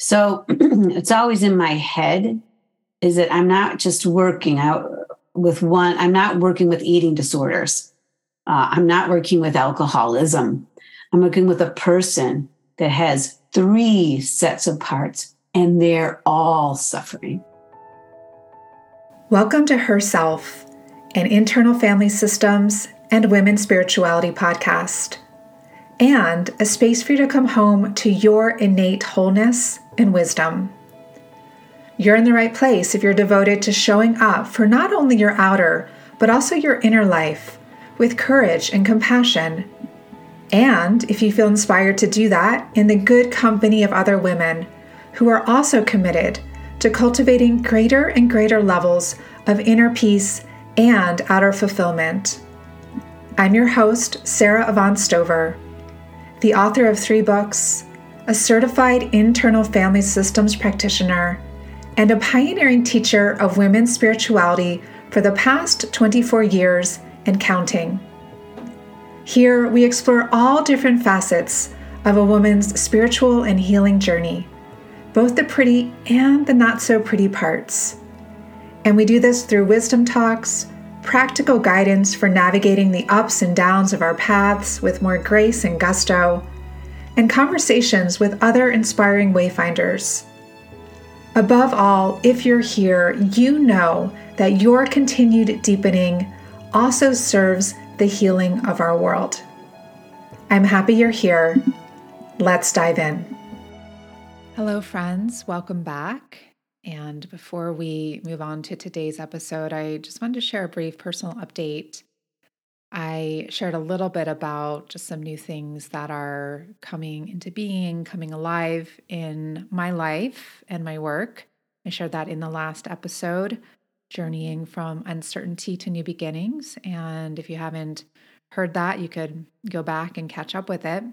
So it's always in my head is that I'm not just working out with one, I'm not working with eating disorders. Uh, I'm not working with alcoholism. I'm working with a person that has three sets of parts and they're all suffering. Welcome to Herself, an internal family systems and women's spirituality podcast, and a space for you to come home to your innate wholeness and wisdom. You're in the right place if you're devoted to showing up for not only your outer, but also your inner life with courage and compassion. And if you feel inspired to do that in the good company of other women who are also committed to cultivating greater and greater levels of inner peace and outer fulfillment. I'm your host, Sara Avant Stover, the author of three books a certified internal family systems practitioner, and a pioneering teacher of women's spirituality for the past 24 years and counting. Here, we explore all different facets of a woman's spiritual and healing journey, both the pretty and the not so pretty parts. And we do this through wisdom talks, practical guidance for navigating the ups and downs of our paths with more grace and gusto and conversations with other inspiring wayfinders. Above all, if you're here, you know that your continued deepening also serves the healing of our world. I'm happy you're here. Let's dive in. Hello, friends. Welcome back. And before we move on to today's episode, I just wanted to share a brief personal update I shared a little bit about just some new things that are coming into being, coming alive in my life and my work. I shared that in the last episode, Journeying from Uncertainty to New Beginnings. And if you haven't heard that, you could go back and catch up with it.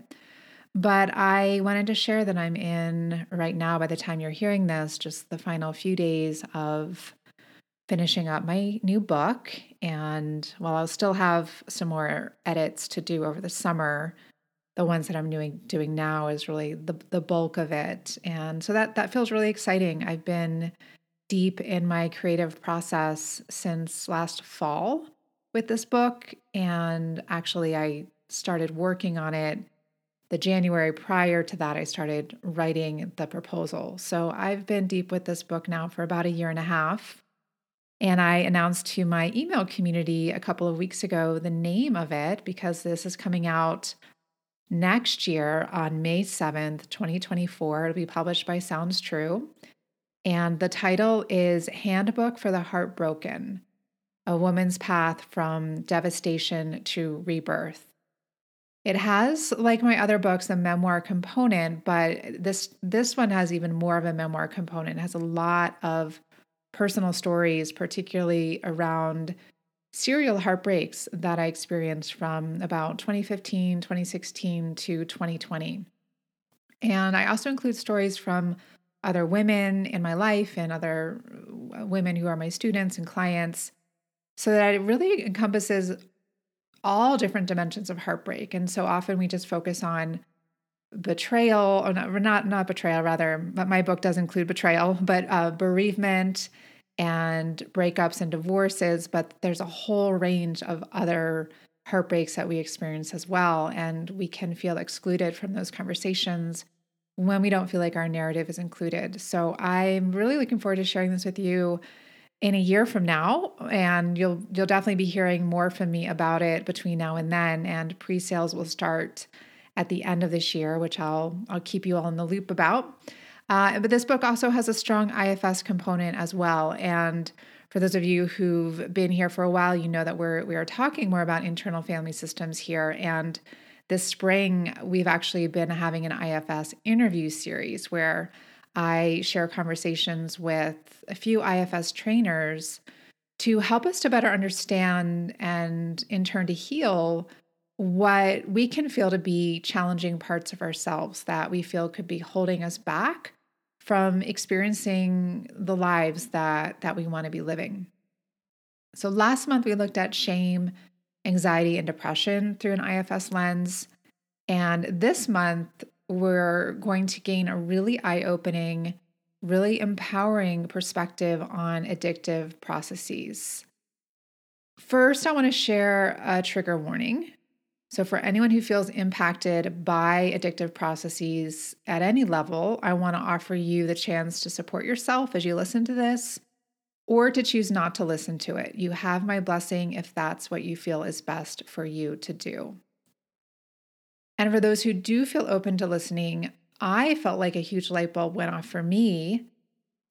But I wanted to share that I'm in right now, by the time you're hearing this, just the final few days of finishing up my new book. And while I'll still have some more edits to do over the summer, the ones that I'm doing doing now is really the the bulk of it. And so that that feels really exciting. I've been deep in my creative process since last fall with this book. And actually, I started working on it the January prior to that. I started writing the proposal. So I've been deep with this book now for about a year and a half. And I announced to my email community a couple of weeks ago the name of it because this is coming out next year on May 7th, 2024. It'll be published by Sounds True. And the title is Handbook for the Heartbroken A Woman's Path from Devastation to Rebirth. It has, like my other books, a memoir component, but this this one has even more of a memoir component. It has a lot of personal stories, particularly around serial heartbreaks that I experienced from about 2015, 2016 to 2020. And I also include stories from other women in my life and other uh, women who are my students and clients so that it really encompasses all different dimensions of heartbreak. And so often we just focus on betrayal, or not, not, not betrayal, rather, but my book does include betrayal, but uh, bereavement and breakups and divorces, but there's a whole range of other heartbreaks that we experience as well. And we can feel excluded from those conversations when we don't feel like our narrative is included. So I'm really looking forward to sharing this with you in a year from now and you'll you'll definitely be hearing more from me about it between now and then and pre-sales will start at the end of this year which I'll I'll keep you all in the loop about. Uh, but this book also has a strong IFS component as well. And for those of you who've been here for a while, you know that we're we are talking more about internal family systems here. And this spring, we've actually been having an IFS interview series where I share conversations with a few IFS trainers to help us to better understand and in turn to heal what we can feel to be challenging parts of ourselves that we feel could be holding us back from experiencing the lives that that we want to be living. So last month we looked at shame, anxiety and depression through an IFS lens, and this month we're going to gain a really eye-opening, really empowering perspective on addictive processes. First, I want to share a trigger warning. So, for anyone who feels impacted by addictive processes at any level, I want to offer you the chance to support yourself as you listen to this or to choose not to listen to it. You have my blessing if that's what you feel is best for you to do. And for those who do feel open to listening, I felt like a huge light bulb went off for me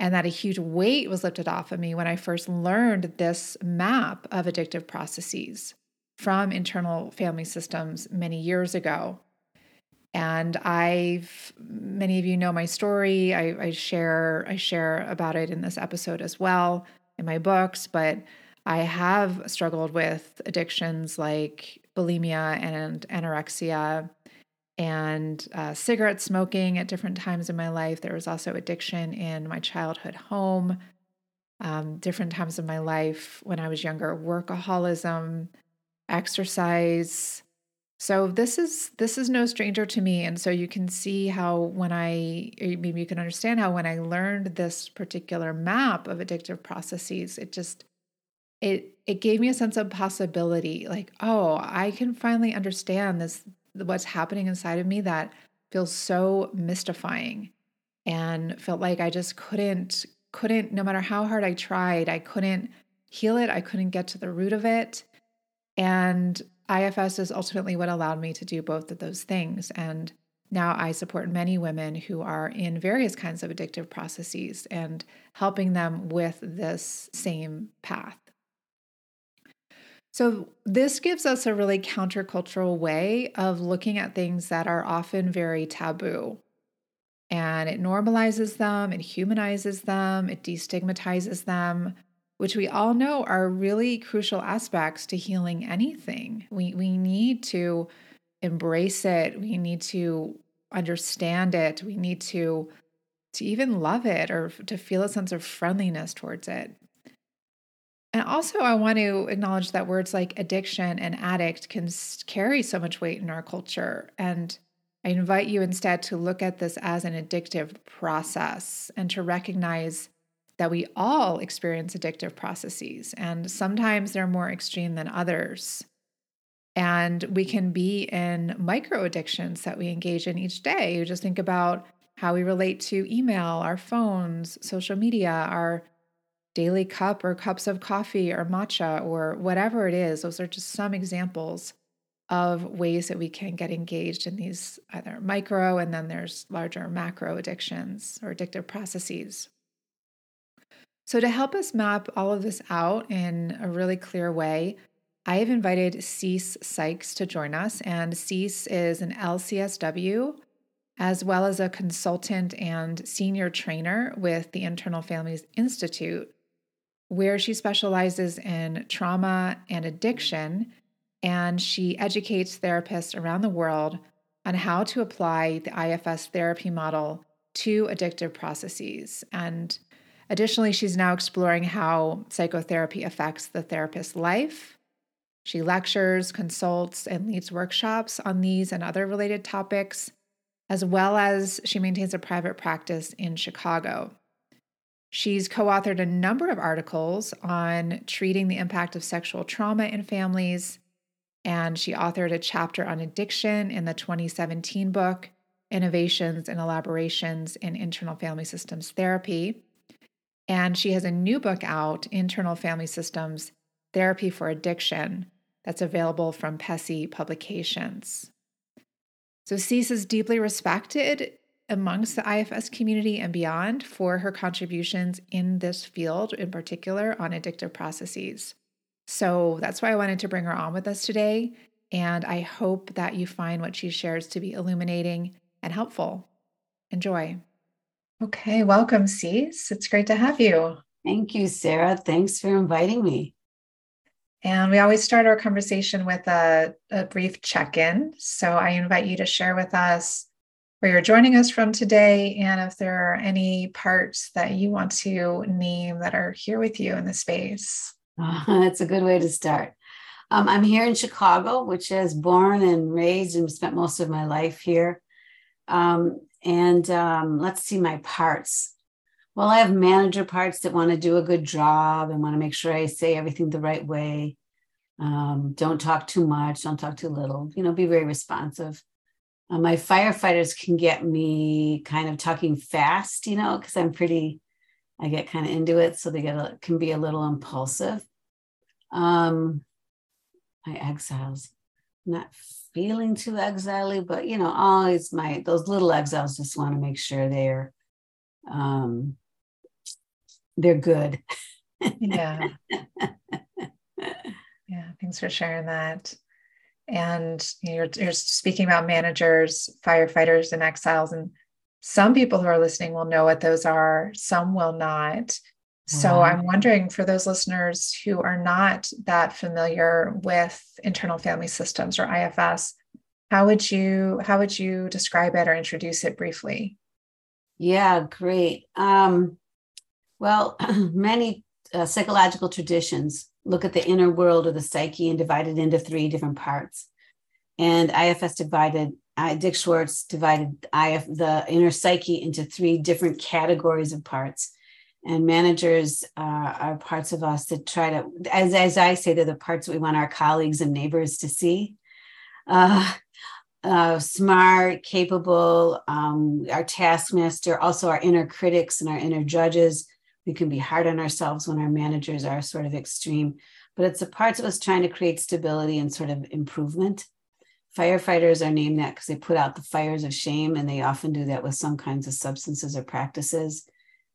and that a huge weight was lifted off of me when I first learned this map of addictive processes from internal family systems many years ago. And I've many of you know my story. I, I share I share about it in this episode as well in my books, but I have struggled with addictions like bulimia and anorexia and uh, cigarette smoking at different times in my life. There was also addiction in my childhood home, um, different times in my life when I was younger, workaholism, exercise. So this is this is no stranger to me and so you can see how when I eh, maybe you can understand how when I learned this particular map of addictive processes it just it it gave me a sense of possibility like oh I can finally understand this what's happening inside of me that feels so mystifying and felt like I just couldn't couldn't no matter how hard I tried I couldn't heal it I couldn't get to the root of it and IFS is ultimately what allowed me to do both of those things. And now I support many women who are in various kinds of addictive processes and helping them with this same path. So, this gives us a really countercultural way of looking at things that are often very taboo. And it normalizes them, it humanizes them, it destigmatizes them, which we all know are really crucial aspects to healing anything. We, we need to embrace it, we need to understand it, we need to, to even love it or to feel a sense of friendliness towards it. And also, I want to acknowledge that words like addiction and addict can carry so much weight in our culture. And I invite you instead to look at this as an addictive process and to recognize that we all experience addictive processes, and sometimes they're more extreme than others. And we can be in micro addictions that we engage in each day. You just think about how we relate to email, our phones, social media, our daily cup or cups of coffee or matcha or whatever it is. Those are just some examples of ways that we can get engaged in these either micro and then there's larger macro addictions or addictive processes. So, to help us map all of this out in a really clear way, I have invited Cece Sykes to join us. And Cece is an LCSW as well as a consultant and senior trainer with the Internal Families Institute, where she specializes in trauma and addiction. And she educates therapists around the world on how to apply the IFS therapy model to addictive processes. And Additionally, she's now exploring how psychotherapy affects the therapist's life. She lectures, consults, and leads workshops on these and other related topics, as well as she maintains a private practice in Chicago. She's co authored a number of articles on treating the impact of sexual trauma in families, and she authored a chapter on addiction in the 2017 book, Innovations and Elaborations in Internal Family Systems Therapy. And she has a new book out, Internal Family Systems Therapy for Addiction, that's available from PESI Publications. So Cece is deeply respected amongst the IFS community and beyond for her contributions in this field, in particular on addictive processes. So that's why I wanted to bring her on with us today. And I hope that you find what she shares to be illuminating and helpful. Enjoy. Okay, welcome, Cece. It's great to have you. Thank you, Sarah. Thanks for inviting me. And we always start our conversation with a, a brief check in. So I invite you to share with us where you're joining us from today and if there are any parts that you want to name that are here with you in the space. Uh, that's a good way to start. Um, I'm here in Chicago, which is born and raised and spent most of my life here. Um, and um, let's see my parts. Well, I have manager parts that want to do a good job and want to make sure I say everything the right way. Um, don't talk too much, don't talk too little, you know, be very responsive. Uh, my firefighters can get me kind of talking fast, you know, because I'm pretty, I get kind of into it. So they get a, can be a little impulsive. Um, my exiles, not feeling too exiley, but you know, always my those little exiles just want to make sure they're um they're good. yeah. yeah, thanks for sharing that. And you're, you're speaking about managers, firefighters, and exiles. And some people who are listening will know what those are, some will not. So I'm wondering for those listeners who are not that familiar with internal family systems or IFS, how would you how would you describe it or introduce it briefly? Yeah, great. Um, well, many uh, psychological traditions look at the inner world of the psyche and divide it into three different parts. And IFS divided, uh, Dick Schwartz divided IF, the inner psyche into three different categories of parts and managers uh, are parts of us that try to as, as i say they're the parts we want our colleagues and neighbors to see. Uh, uh, smart capable um, our taskmaster also our inner critics and our inner judges. We can be hard on ourselves when our managers are sort of extreme but it's the parts of us trying to create stability and sort of improvement. Firefighters are named that because they put out the fires of shame and they often do that with some kinds of substances or practices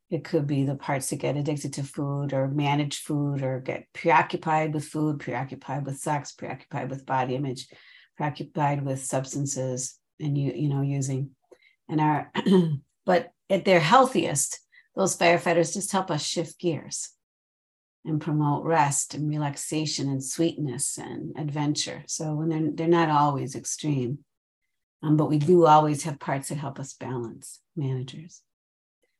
it could be the parts that get addicted to food or manage food or get preoccupied with food, preoccupied with sex, preoccupied with body image, preoccupied with substances and you, you know, using. And our but at their healthiest, those firefighters just help us shift gears and promote rest and relaxation and sweetness and adventure. So when they're they're not always extreme. Um, but we do always have parts that help us balance managers.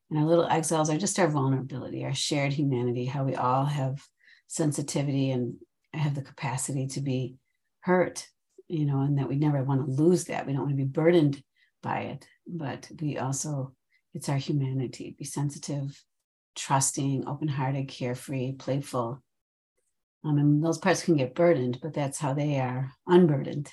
And our little exiles are just our vulnerability, our shared humanity, how we all have sensitivity and have the capacity to be hurt, you know, and that we never want to lose that. We don't want to be burdened by it, but we also, it's our humanity, be sensitive trusting, open hearted, carefree, playful. Um, and those parts can get burdened, but that's how they are unburdened.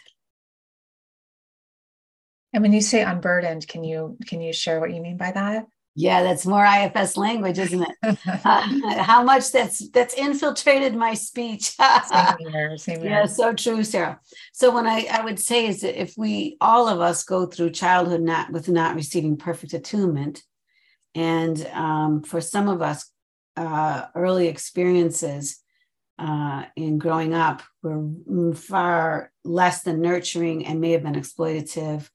And when you say unburdened, can you can you share what you mean by that? Yeah, that's more IFS language, isn't it? uh, how much that's that's infiltrated my speech. same here, same here. Yeah, so true, Sarah. So when I I would say is that if we all of us go through childhood not with not receiving perfect attunement, and um, for some of us, uh, early experiences uh, in growing up were far less than nurturing and may have been exploitative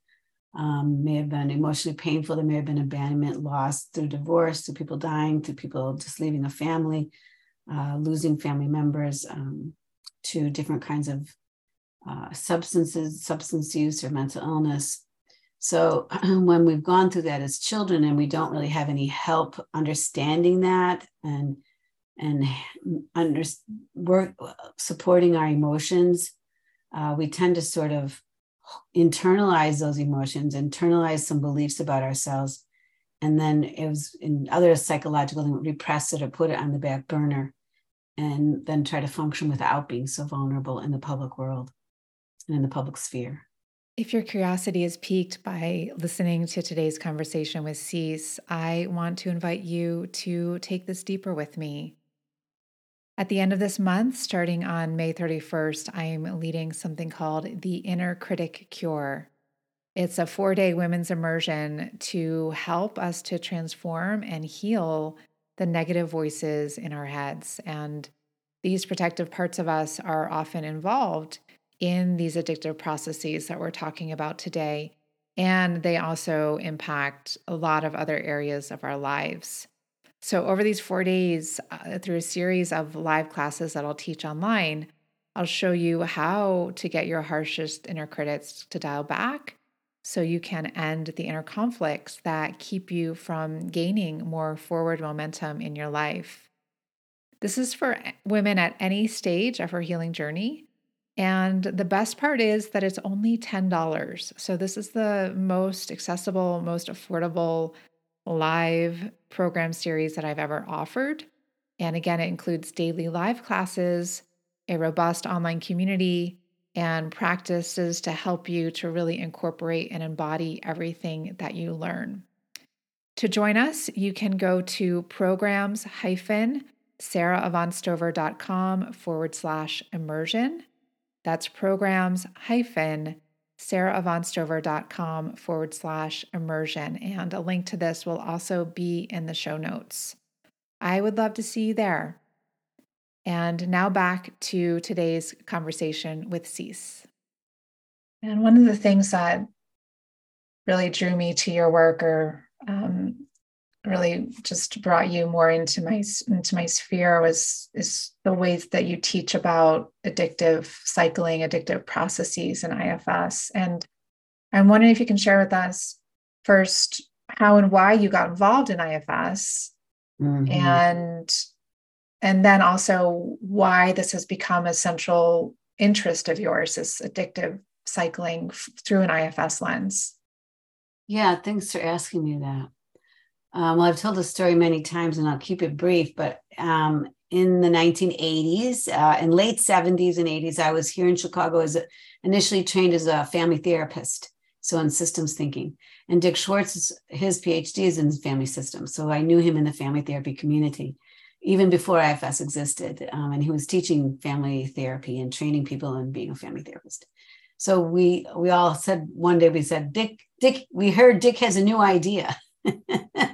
um, may have been emotionally painful. There may have been abandonment, loss through divorce, through people dying, through people just leaving a family, uh, losing family members, um, to different kinds of uh, substances, substance use, or mental illness. So when we've gone through that as children and we don't really have any help understanding that and and under, work supporting our emotions, uh, we tend to sort of internalize those emotions, internalize some beliefs about ourselves, and then it was in other psychological things, repress it or put it on the back burner, and then try to function without being so vulnerable in the public world and in the public sphere. If your curiosity is piqued by listening to today's conversation with Cece, I want to invite you to take this deeper with me. At the end of this month, starting on May 31st, I am leading something called the Inner Critic Cure. It's a four day women's immersion to help us to transform and heal the negative voices in our heads. And these protective parts of us are often involved in these addictive processes that we're talking about today. And they also impact a lot of other areas of our lives. So, over these four days, uh, through a series of live classes that I'll teach online, I'll show you how to get your harshest inner critics to dial back so you can end the inner conflicts that keep you from gaining more forward momentum in your life. This is for women at any stage of her healing journey. And the best part is that it's only $10. So, this is the most accessible, most affordable live program series that I've ever offered. And again, it includes daily live classes, a robust online community, and practices to help you to really incorporate and embody everything that you learn. To join us, you can go to programs hyphen saraavantstover.com forward slash immersion. That's programs hyphen saraavantstover.com forward slash immersion. And a link to this will also be in the show notes. I would love to see you there. And now back to today's conversation with Cece. And one of the things that really drew me to your work or um, really just brought you more into my into my sphere was is the ways that you teach about addictive cycling, addictive processes in IFS. And I'm wondering if you can share with us first how and why you got involved in IFS mm-hmm. and and then also why this has become a central interest of yours, this addictive cycling f- through an IFS lens. Yeah, thanks for asking me that. Um, well, I've told the story many times and I'll keep it brief, but um, in the 1980s uh, and late 70s and 80s, I was here in Chicago as a, initially trained as a family therapist, so in systems thinking. And Dick Schwartz, his PhD is in family systems. So I knew him in the family therapy community even before IFS existed. Um, and he was teaching family therapy and training people and being a family therapist. So we we all said one day we said Dick Dick we heard Dick has a new idea.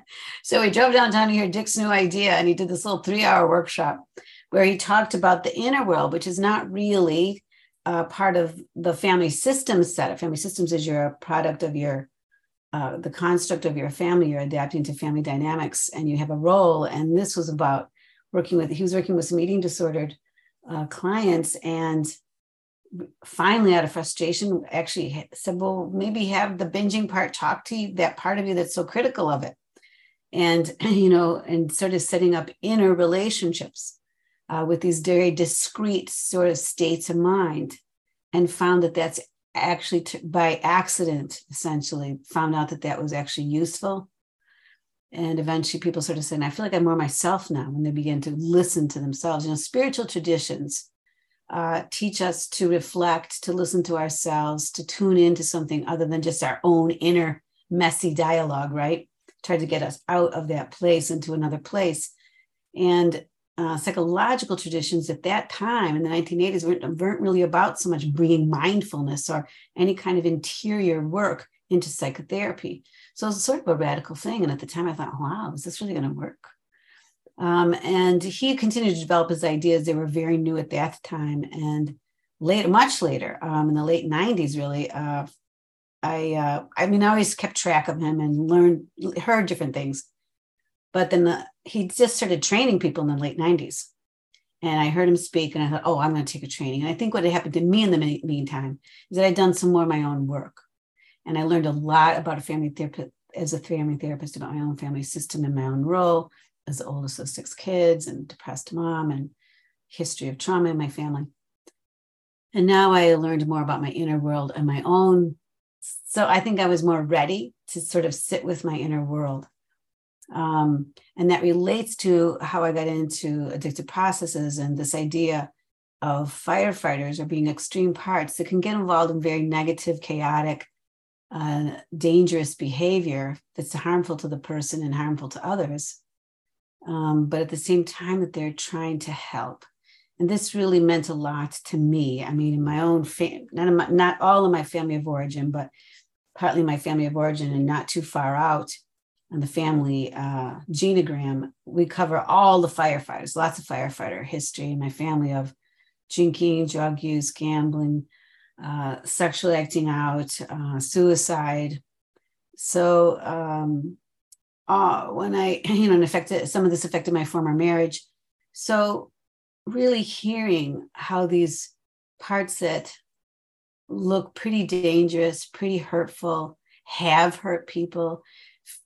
so he drove downtown to hear Dick's new idea, and he did this little three hour workshop where he talked about the inner world, which is not really uh, part of the family systems setup. Family systems is your product of your uh, the construct of your family. You're adapting to family dynamics, and you have a role. And this was about working with. He was working with some eating disordered uh, clients, and finally out of frustration actually said well maybe have the binging part talk to you that part of you that's so critical of it and you know and sort of setting up inner relationships uh, with these very discrete sort of states of mind and found that that's actually t- by accident essentially found out that that was actually useful And eventually people sort of saying, I feel like I'm more myself now when they begin to listen to themselves. You know, spiritual traditions uh, teach us to reflect, to listen to ourselves, to tune into something other than just our own inner messy dialogue, right? Try to get us out of that place into another place. And uh, psychological traditions at that time in the 1980s weren't, weren't really about so much bringing mindfulness or any kind of interior work into psychotherapy. So it was sort of a radical thing. And at the time, I thought, wow, is this really going to work? Um, and he continued to develop his ideas. They were very new at that time. And later, much later, um, in the late 90s, really, uh, I, uh, I mean, I always kept track of him and learned, heard different things. But then the, he just started training people in the late 90s. And I heard him speak, and I thought, oh, I'm going to take a training. And I think what had happened to me in the meantime is that I'd done some more of my own work. And I learned a lot about a family therapist, as a family therapist, about my own family system and my own role as the oldest of six kids and depressed mom and history of trauma in my family. And now I learned more about my inner world and my own. So I think I was more ready to sort of sit with my inner world um, and that relates to how I got into addictive processes and this idea of firefighters or being extreme parts that can get involved in very negative, chaotic, uh, dangerous behavior that's harmful to the person and harmful to others. Um, but at the same time, that they're trying to help. And this really meant a lot to me. I mean, in my own family, not, not all of my family of origin, but partly my family of origin and not too far out and the family uh, genogram, we cover all the firefighters, lots of firefighter history in my family of drinking, drug use, gambling, uh, sexually acting out, uh, suicide. So um, uh, when I, you know, affected some of this affected my former marriage. So really hearing how these parts that look pretty dangerous, pretty hurtful, have hurt people,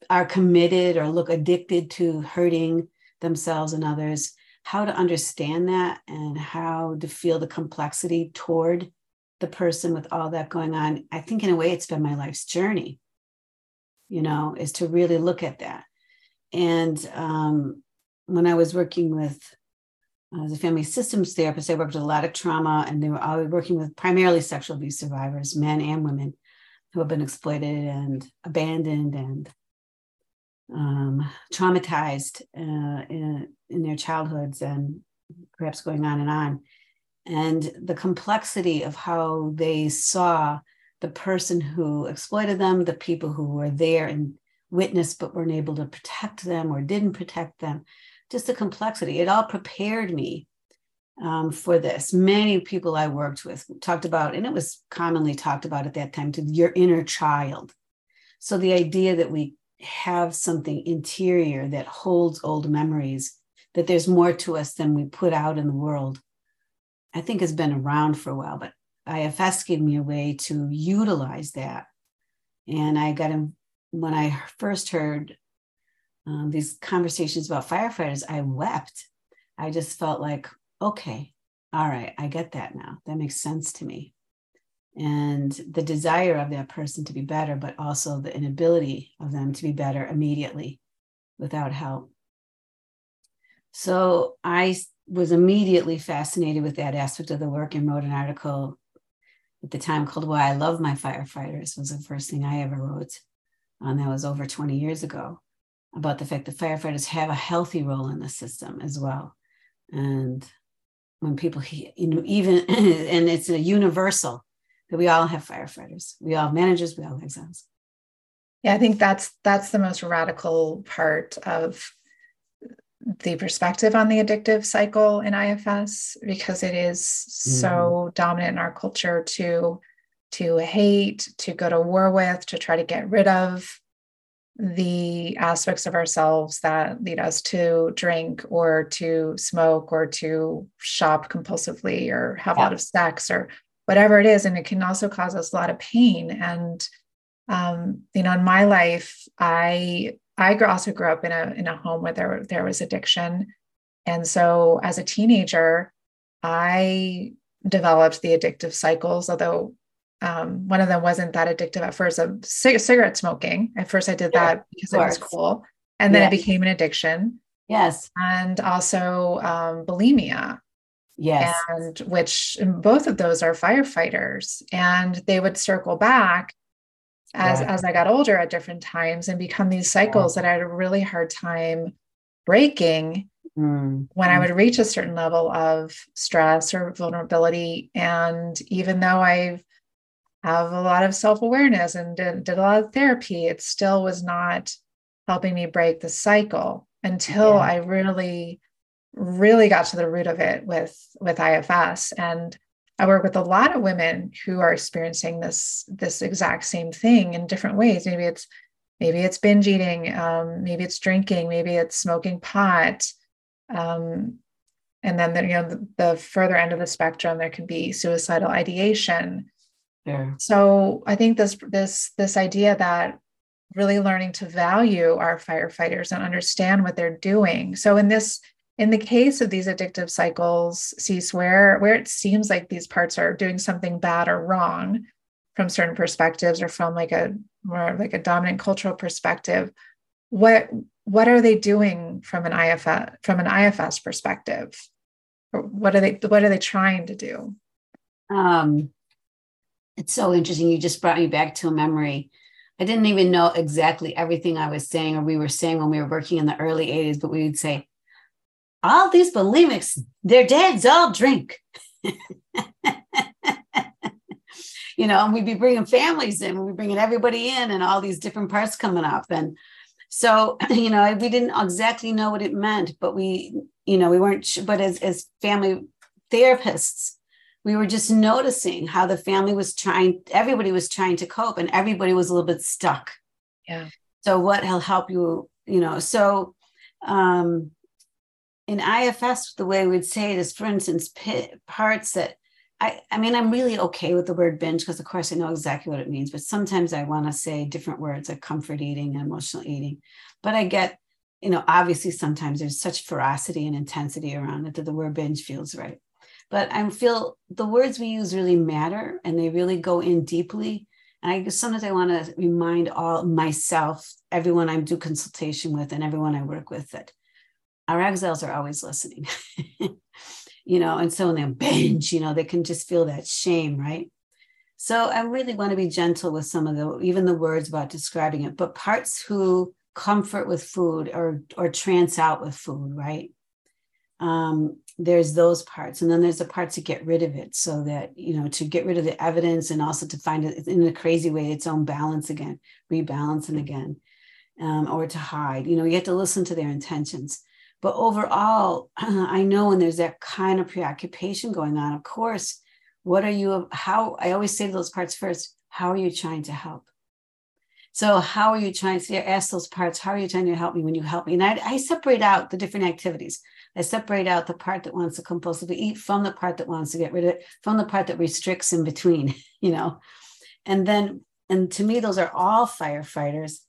are committed or look addicted to hurting themselves and others, how to understand that and how to feel the complexity toward the person with all that going on. I think, in a way, it's been my life's journey, you know, is to really look at that. And um, when I was working with as a family systems therapist, I worked with a lot of trauma, and they were always working with primarily sexual abuse survivors, men and women, who have been exploited and abandoned and um, traumatized uh, in, in their childhoods and perhaps going on and on. And the complexity of how they saw the person who exploited them, the people who were there and witnessed but weren't able to protect them or didn't protect them, just the complexity. It all prepared me um, for this. Many people I worked with talked about, and it was commonly talked about at that time, to your inner child. So the idea that we have something interior that holds old memories, that there's more to us than we put out in the world, I think has been around for a while. But IFS gave me a way to utilize that. And I got him when I first heard um, these conversations about firefighters, I wept. I just felt like, okay, all right, I get that now. That makes sense to me and the desire of that person to be better, but also the inability of them to be better immediately without help. So I was immediately fascinated with that aspect of the work and wrote an article at the time called Why I Love My Firefighters was the first thing I ever wrote. And that was over 20 years ago about the fact that firefighters have a healthy role in the system as well. And when people, you know, even, and it's a universal, that we all have firefighters. We all have managers, we all have exams. Yeah, I think that's that's the most radical part of the perspective on the addictive cycle in IFS because it is so mm. dominant in our culture to to hate, to go to war with, to try to get rid of the aspects of ourselves that lead us to drink or to smoke or to shop compulsively or have yeah. a lot of sex or whatever it is. And it can also cause us a lot of pain. And um, you know in my life i i also grew up in a in a home where there there was addiction. And so as a teenager i developed the addictive cycles although um, one of them wasn't that addictive at first of c- cigarette smoking at first i did that because it was cool And then it became an addiction. Yes. And also um, bulimia. Yes. And which both of those are firefighters. And they would circle back as, right. as I got older at different times and become these cycles that I had a really hard time breaking mm. when I would reach a certain level of stress or vulnerability. And even though I have a lot of self awareness and did, did, a lot of therapy, it still was not helping me break the cycle until yeah. I really, really got to the root of it with with IFS. And I work with a lot of women who are experiencing this this exact same thing in different ways. Maybe it's maybe it's binge eating, um, maybe it's drinking, maybe it's smoking pot. Um, and then the, you know the, the, further end of the spectrum, there can be suicidal ideation. Yeah. So I think this this this idea that really learning to value our firefighters and understand what they're doing. So in this in the case of these addictive cycles, Cece where where it seems like these parts are doing something bad or wrong from certain perspectives or from like a more like a dominant cultural perspective, what what are they doing from an IFS from an IFS perspective? What are they what are they trying to do? Um, it's so interesting. You just brought me back to a memory. I didn't even know exactly everything I was saying or we were saying when we were working in the early 80s, but we would say, all these bulimics, their dads all drink. you know, and we'd be bringing families in, we'd be bringing everybody in and all these different parts coming up. And so, you know, we didn't exactly know what it meant, but we, you know, we weren't, but as, as family therapists, we were just noticing how the family was trying, everybody was trying to cope and everybody was a little bit stuck. Yeah. So what will help you, you know, so um, in IFS, the way we'd say it is, for instance, parts that I, I mean, I'm really okay with the word binge because, of course, I know exactly what it means. But sometimes I want to say different words like comfort eating and emotional eating. But I get, you know, obviously sometimes there's such ferocity and intensity around it that the word binge feels right. But I feel the words we use really matter and they really go in deeply. And I sometimes I want to remind all myself, everyone I do consultation with, and everyone I work with that our exiles are always listening. you know, and so when they binge, you know, they can just feel that shame, right? So I really want to be gentle with some of the even the words about describing it, but parts who comfort with food or or trance out with food, right? Um, there's those parts, and then there's the parts to get rid of it, so that you know to get rid of the evidence and also to find it in a crazy way its own balance again, rebalancing again, um, or to hide. You know, you have to listen to their intentions. But overall, I know when there's that kind of preoccupation going on, of course, what are you, how, I always say those parts first, how are you trying to help? So, how are you trying to ask those parts? How are you trying to help me when you help me? And I, I separate out the different activities. I separate out the part that wants to compulsively eat from the part that wants to get rid of it, from the part that restricts in between, you know. And then, and to me, those are all firefighters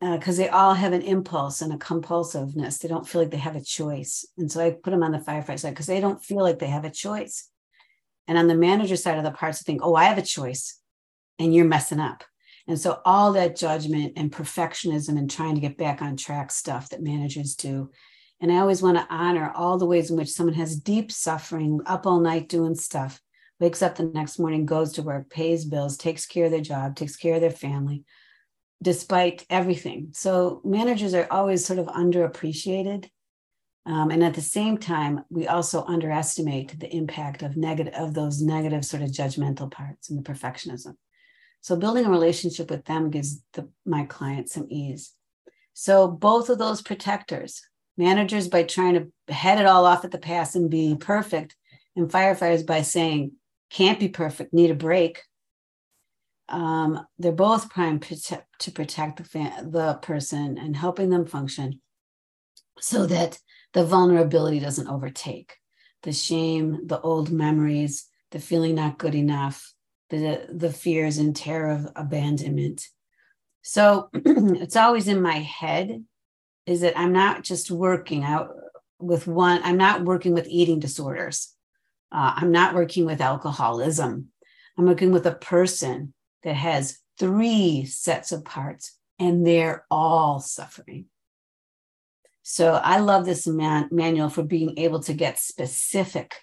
because uh, they all have an impulse and a compulsiveness. They don't feel like they have a choice. And so I put them on the firefighter side because they don't feel like they have a choice. And on the manager side of the parts, I think, oh, I have a choice and you're messing up. And so all that judgment and perfectionism and trying to get back on track stuff that managers do. And I always want to honor all the ways in which someone has deep suffering, up all night doing stuff, wakes up the next morning, goes to work, pays bills, takes care of their job, takes care of their family, despite everything. So managers are always sort of underappreciated. Um, and at the same time, we also underestimate the impact of negative of those negative sort of judgmental parts and the perfectionism. So building a relationship with them gives the, my clients some ease. So both of those protectors, managers by trying to head it all off at the pass and be perfect, and firefighters by saying can't be perfect, need a break, um, they're both primed to protect the, the person and helping them function so that the vulnerability doesn't overtake the shame, the old memories, the feeling not good enough, the, the fears and terror of abandonment. So it's always in my head is that I'm not just working out with one, I'm not working with eating disorders. Uh, I'm not working with alcoholism. I'm working with a person that has three sets of parts and they're all suffering. So I love this man- manual for being able to get specific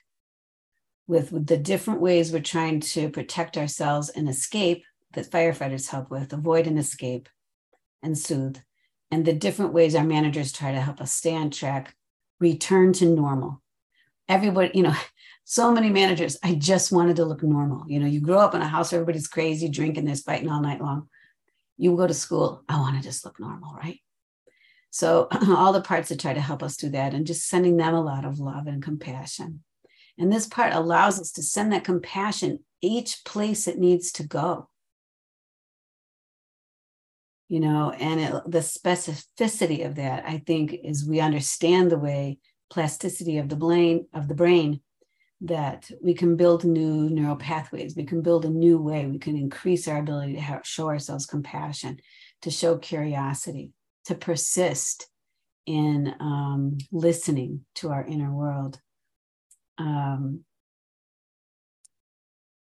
with, with the different ways we're trying to protect ourselves and escape that firefighters help with, avoid and escape and soothe, and the different ways our managers try to help us stay on track, return to normal. Everybody, you know, so many managers, I just wanted to look normal. You know, you grow up in a house everybody's crazy, drinking, there's fighting all night long. You go to school, I want to just look normal, right? So all the parts that try to help us do that and just sending them a lot of love and compassion. And this part allows us to send that compassion each place it needs to go. You know, and it, the specificity of that, I think, is we understand the way plasticity of the brain of the brain that we can build new neural pathways. We can build a new way. We can increase our ability to have, show ourselves compassion, to show curiosity, to persist in um, listening to our inner world um,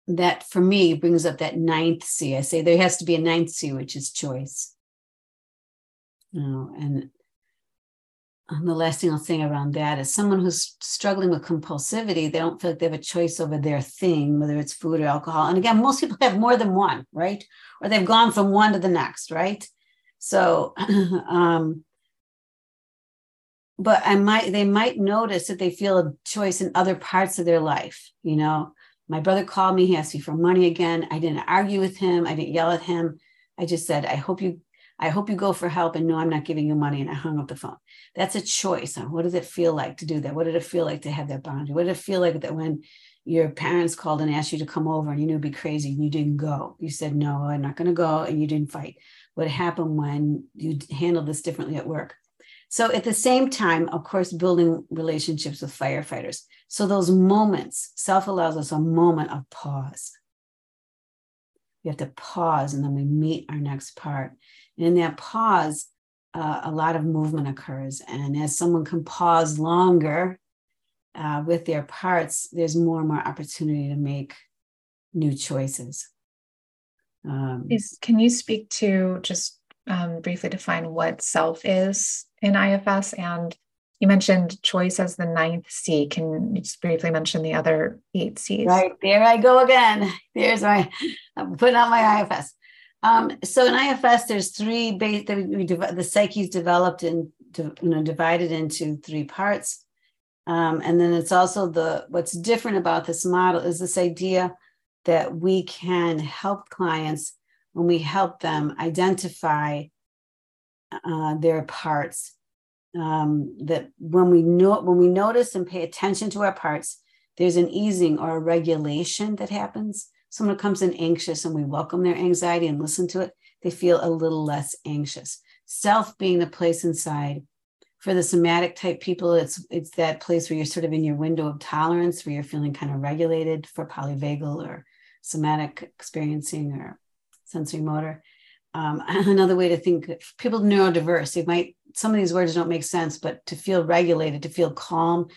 that for me brings up that ninth C. I say there has to be a ninth C, which is choice. You know, and the last thing I'll say around that is someone who's struggling with compulsivity, they don't feel like they have a choice over their thing, whether it's food or alcohol. And again, most people have more than one, right? Or they've gone from one to the next, right? So um, but I might they might notice that they feel a choice in other parts of their life. You know, my brother called me, he asked me for money again. I didn't argue with him, I didn't yell at him. I just said, I hope you I hope you go for help and no, I'm not giving you money. And I hung up the phone. That's a choice. What does it feel like to do that? What did it feel like to have that boundary? What did it feel like that when your parents called and asked you to come over and you knew it'd be crazy and you didn't go? You said, no, I'm not going to go. And you didn't fight. What happened when you handled this differently at work? So at the same time, of course, building relationships with firefighters. So those moments, self allows us a moment of pause. We have to pause and then we meet our next part. And in that pause, uh, a lot of movement occurs. And as someone can pause longer uh, with their parts, there's more and more opportunity to make new choices. Um, Is, can you speak to just um, briefly define what self is in IFS? And you mentioned choice as the ninth C. Can you just briefly mention the other eight C's? Right there, I go again. There's my I'm putting out my IFS. Um, so in IFS, there's three base that we the psyche's developed and you know divided into three parts. Um, and then it's also the what's different about this model is this idea that we can help clients when we help them identify uh, their parts um, that when we know when we notice and pay attention to our parts there's an easing or a regulation that happens someone comes in anxious and we welcome their anxiety and listen to it they feel a little less anxious self being the place inside for the somatic type people it's it's that place where you're sort of in your window of tolerance where you're feeling kind of regulated for polyvagal or somatic experiencing or sensorimotor. Um, another way to think, people neurodiverse, they might, some of these words don't make sense, but to feel regulated, to feel calm,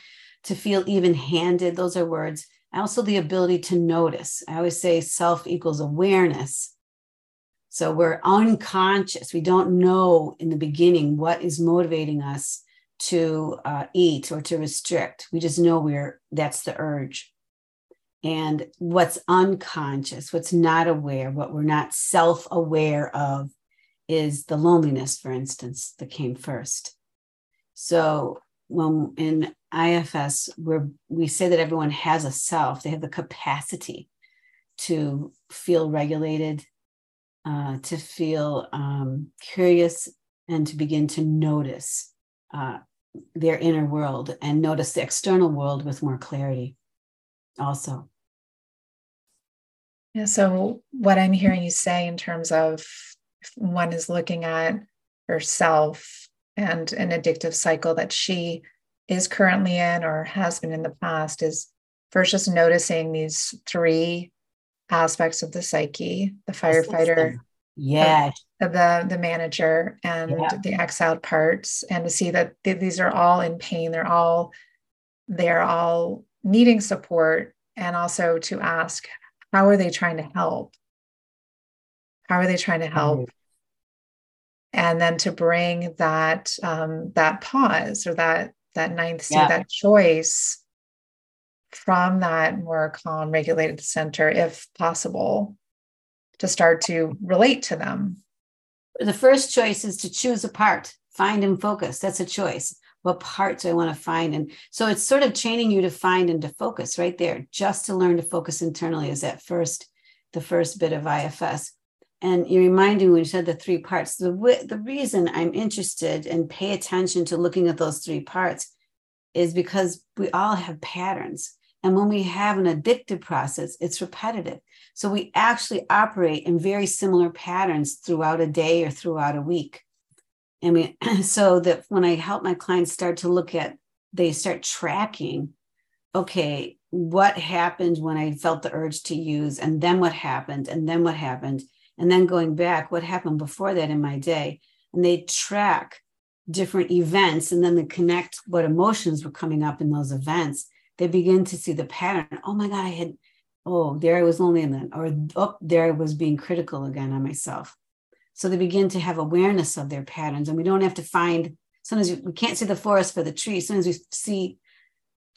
to feel even handed, those are words. Also, the ability to notice. I always say self equals awareness. So we're unconscious. We don't know in the beginning what is motivating us to uh, eat or to restrict. We just know we're that's the urge and what's unconscious, what's not aware, what we're not self aware of is the loneliness, for instance, that came first. So when in IFS, where we say that everyone has a self, they have the capacity to feel regulated, uh, to feel um, curious, and to begin to notice uh, their inner world and notice the external world with more clarity also. Yeah. So, what I'm hearing you say in terms of one is looking at herself and an addictive cycle that she is currently in or has been in the past is first just noticing these three aspects of the psyche the firefighter yeah the the manager and yeah. the exiled parts and to see that th- these are all in pain they're all they're all needing support and also to ask how are they trying to help how are they trying to help and then to bring that um, that pause or that that ninth Yeah. that choice from that more calm, regulated center, if possible, to start to relate to them. the first choice is to choose a part, find and focus. That's a choice. What parts do I want to find? And so it's sort of training you to find and to focus right there. Just to learn to focus internally is that first, the first bit of IFS. And you reminded me when you said the three parts. The wi- the reason I'm interested and pay attention to looking at those three parts is because we all have patterns. And when we have an addictive process, it's repetitive. So we actually operate in very similar patterns throughout a day or throughout a week. And we, so that when I help my clients start to look at, they start tracking, okay, what happened when I felt the urge to use, and then what happened, and then what happened, and then going back, what happened before that in my day. And they track different events and then they connect what emotions were coming up in those events. They begin to see the pattern. Oh my God, I had oh, there I was lonely and then, or oh, there I was being critical again on myself. So they begin to have awareness of their patterns, and we don't have to find. Sometimes we can't see the forest for the trees. Sometimes we see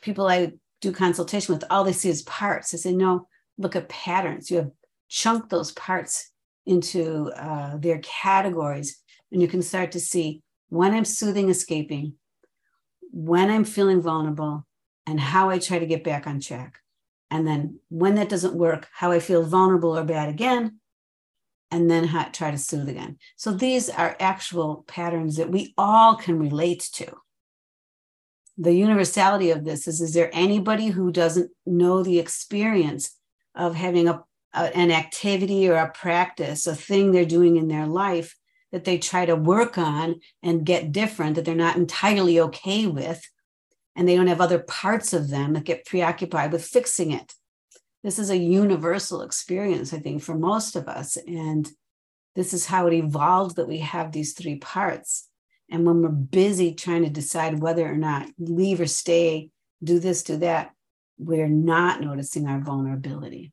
people I do consultation with, all they see is parts. I say, no, look at patterns. You have chunked those parts into uh, their categories, and you can start to see when I'm soothing, escaping, when I'm feeling vulnerable, and how I try to get back on track. And then when that doesn't work, how I feel vulnerable or bad again, and then how, try to soothe again. So these are actual patterns that we all can relate to. The universality of this is is there anybody who doesn't know the experience of having a, a an activity or a practice, a thing they're doing in their life that they try to work on and get different that they're not entirely okay with and they don't have other parts of them that get preoccupied with fixing it. This is a universal experience, I think, for most of us. And this is how it evolved that we have these three parts. And when we're busy trying to decide whether or not leave or stay, do this, do that, we're not noticing our vulnerability,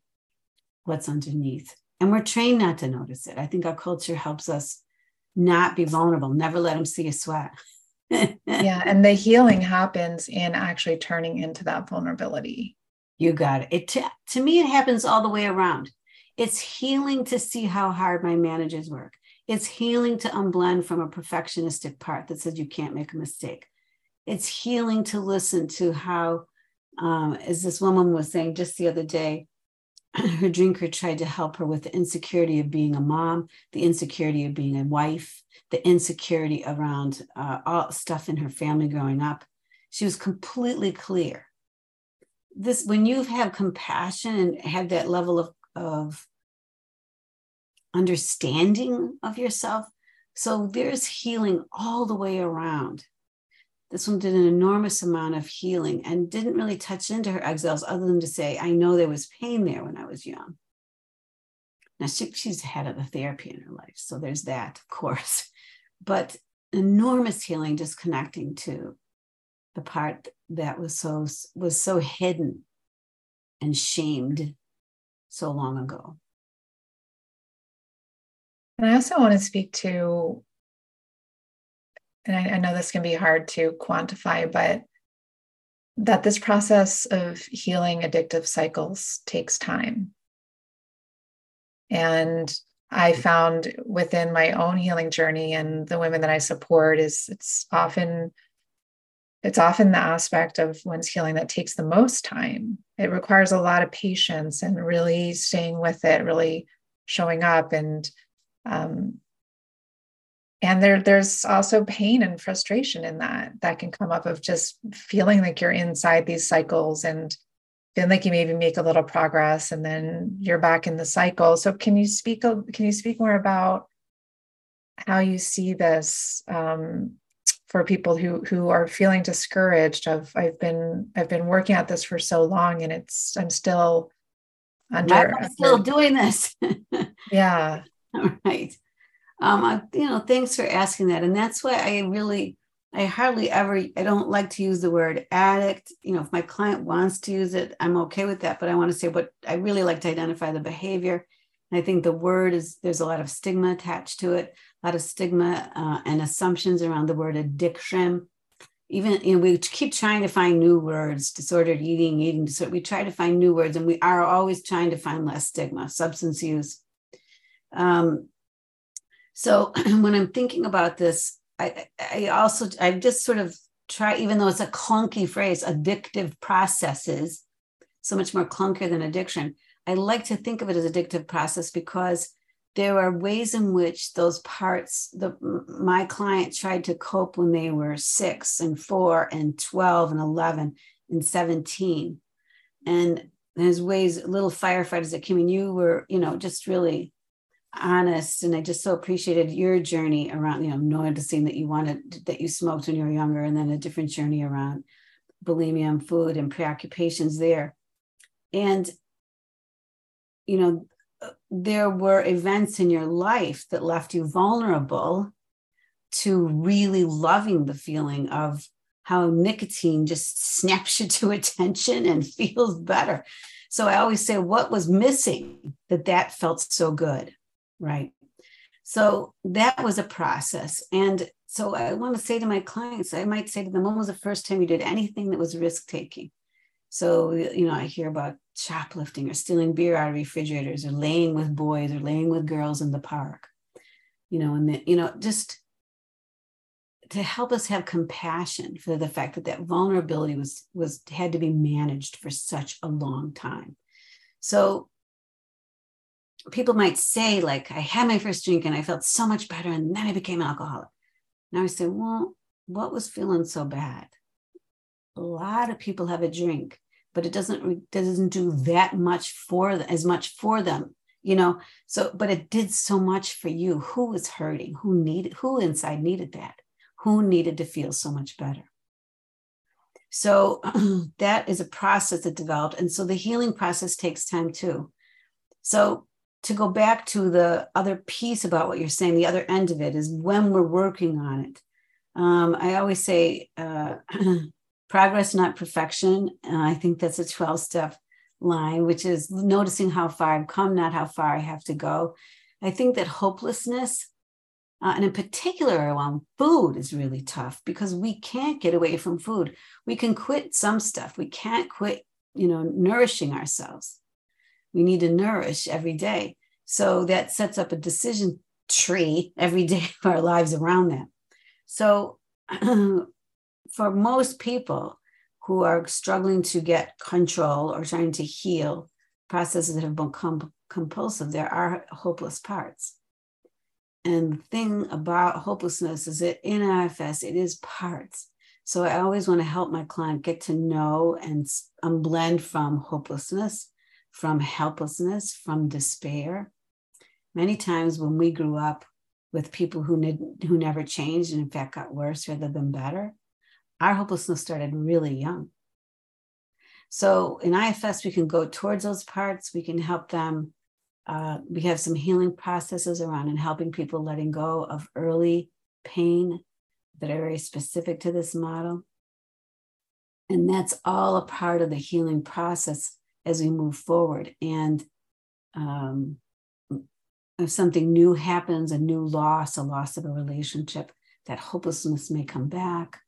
what's underneath. And we're trained not to notice it. I think our culture helps us not be vulnerable, never let them see a sweat. yeah. And the healing happens in actually turning into that vulnerability. You got it. It to, to me, it happens all the way around. It's healing to see how hard my managers work. It's healing to unblend from a perfectionistic part that says you can't make a mistake. It's healing to listen to how, um, as this woman was saying just the other day, her drinker tried to help her with the insecurity of being a mom, the insecurity of being a wife, the insecurity around uh, all stuff in her family growing up. She was completely clear. This, when you have compassion and have that level of, of understanding of yourself, so there's healing all the way around. This one did an enormous amount of healing and didn't really touch into her exiles other than to say, I know there was pain there when I was young. Now, she, she's had of the therapy in her life. So there's that, of course. But enormous healing just connecting to the part that was so was so hidden and shamed so long ago. And I also want to speak to, and I, I know this can be hard to quantify, but that this process of healing addictive cycles takes time. And I found within my own healing journey and the women that I support is it's often it's often the aspect of one's healing that takes the most time. It requires a lot of patience and really staying with it, really showing up and um, and there there's also pain and frustration in that that can come up of just feeling like you're inside these cycles and feeling like you maybe make a little progress and then you're back in the cycle so can you speak can you speak more about how you see this um, for people who who are feeling discouraged of i've been i've been working at this for so long and it's i'm still under I'm still doing this. yeah All right. Um, I, you know, thanks for asking that. And that's why I really, I hardly ever, I don't like to use the word addict. You know, if my client wants to use it, I'm okay with that. But I want to say what I really like to identify the behavior I think the word is there's a lot of stigma attached to it, a lot of stigma uh, and assumptions around the word addiction. Even you know, we keep trying to find new words, disordered eating, eating disorder. We try to find new words, and we are always trying to find less stigma, substance use. Um, so when I'm thinking about this, I, I also I just sort of try, even though it's a clunky phrase, addictive processes, so much more clunkier than addiction. I like to think of it as addictive process because there are ways in which those parts the my client tried to cope when they were six and four and 12 and 11 and 17 and there's ways little firefighters that came and you were you know just really honest. And i just so appreciated your journey around you know noticing that you wanted that you smoked when you were younger and then a different journey around bulimia and food and preoccupations there. And you know there were events in your life that left you vulnerable to really loving the feeling of how nicotine just snaps you to attention and feels better. So i always say what was missing that that felt so good right? So that was a process. And so i want to say to my clients i might say to them when was the first time you did anything that was risk taking so you know i hear about shoplifting or stealing beer out of refrigerators or laying with boys or laying with girls in the park. You know and the, you know just to help us have compassion for the fact that that vulnerability was was had to be managed for such a long time. So people might say like i had my first drink and i felt so much better and then i became an alcoholic. Now i say well what was feeling so bad? A lot of people have a drink but it doesn't doesn't do that much for them, as much for them you know? So but it did so much for you. Who was hurting? Who needed who inside needed that? Who needed to feel so much better? So that is a process that developed and so the healing process takes time too. So to go back to the other piece about what you're saying the other end of it is when we're working on it. Um, i always say uh, progress, not perfection. And I think that's a 12 step line, which is noticing how far I've come, not how far I have to go. I think that hopelessness, uh, and in particular around food, is really tough because we can't get away from food. We can quit some stuff. We can't quit, you know, nourishing ourselves. We need to nourish every day. So that sets up a decision tree every day of our lives around that. So for most people who are struggling to get control or trying to heal processes that have become compulsive, there are hopeless parts. And the thing about hopelessness is that in IFS, it is parts. So I always want to help my client get to know and unblend um, from hopelessness, from helplessness, from despair. Many times when we grew up with people who, ne- who never changed and in fact got worse rather than better, our hopelessness started really young. So in IFS, we can go towards those parts. We can help them. Uh, we have some healing processes around and helping people letting go of early pain that are very specific to this model. And that's all a part of the healing process as we move forward. And um, if something new happens, a new loss, a loss of a relationship, that hopelessness may come back.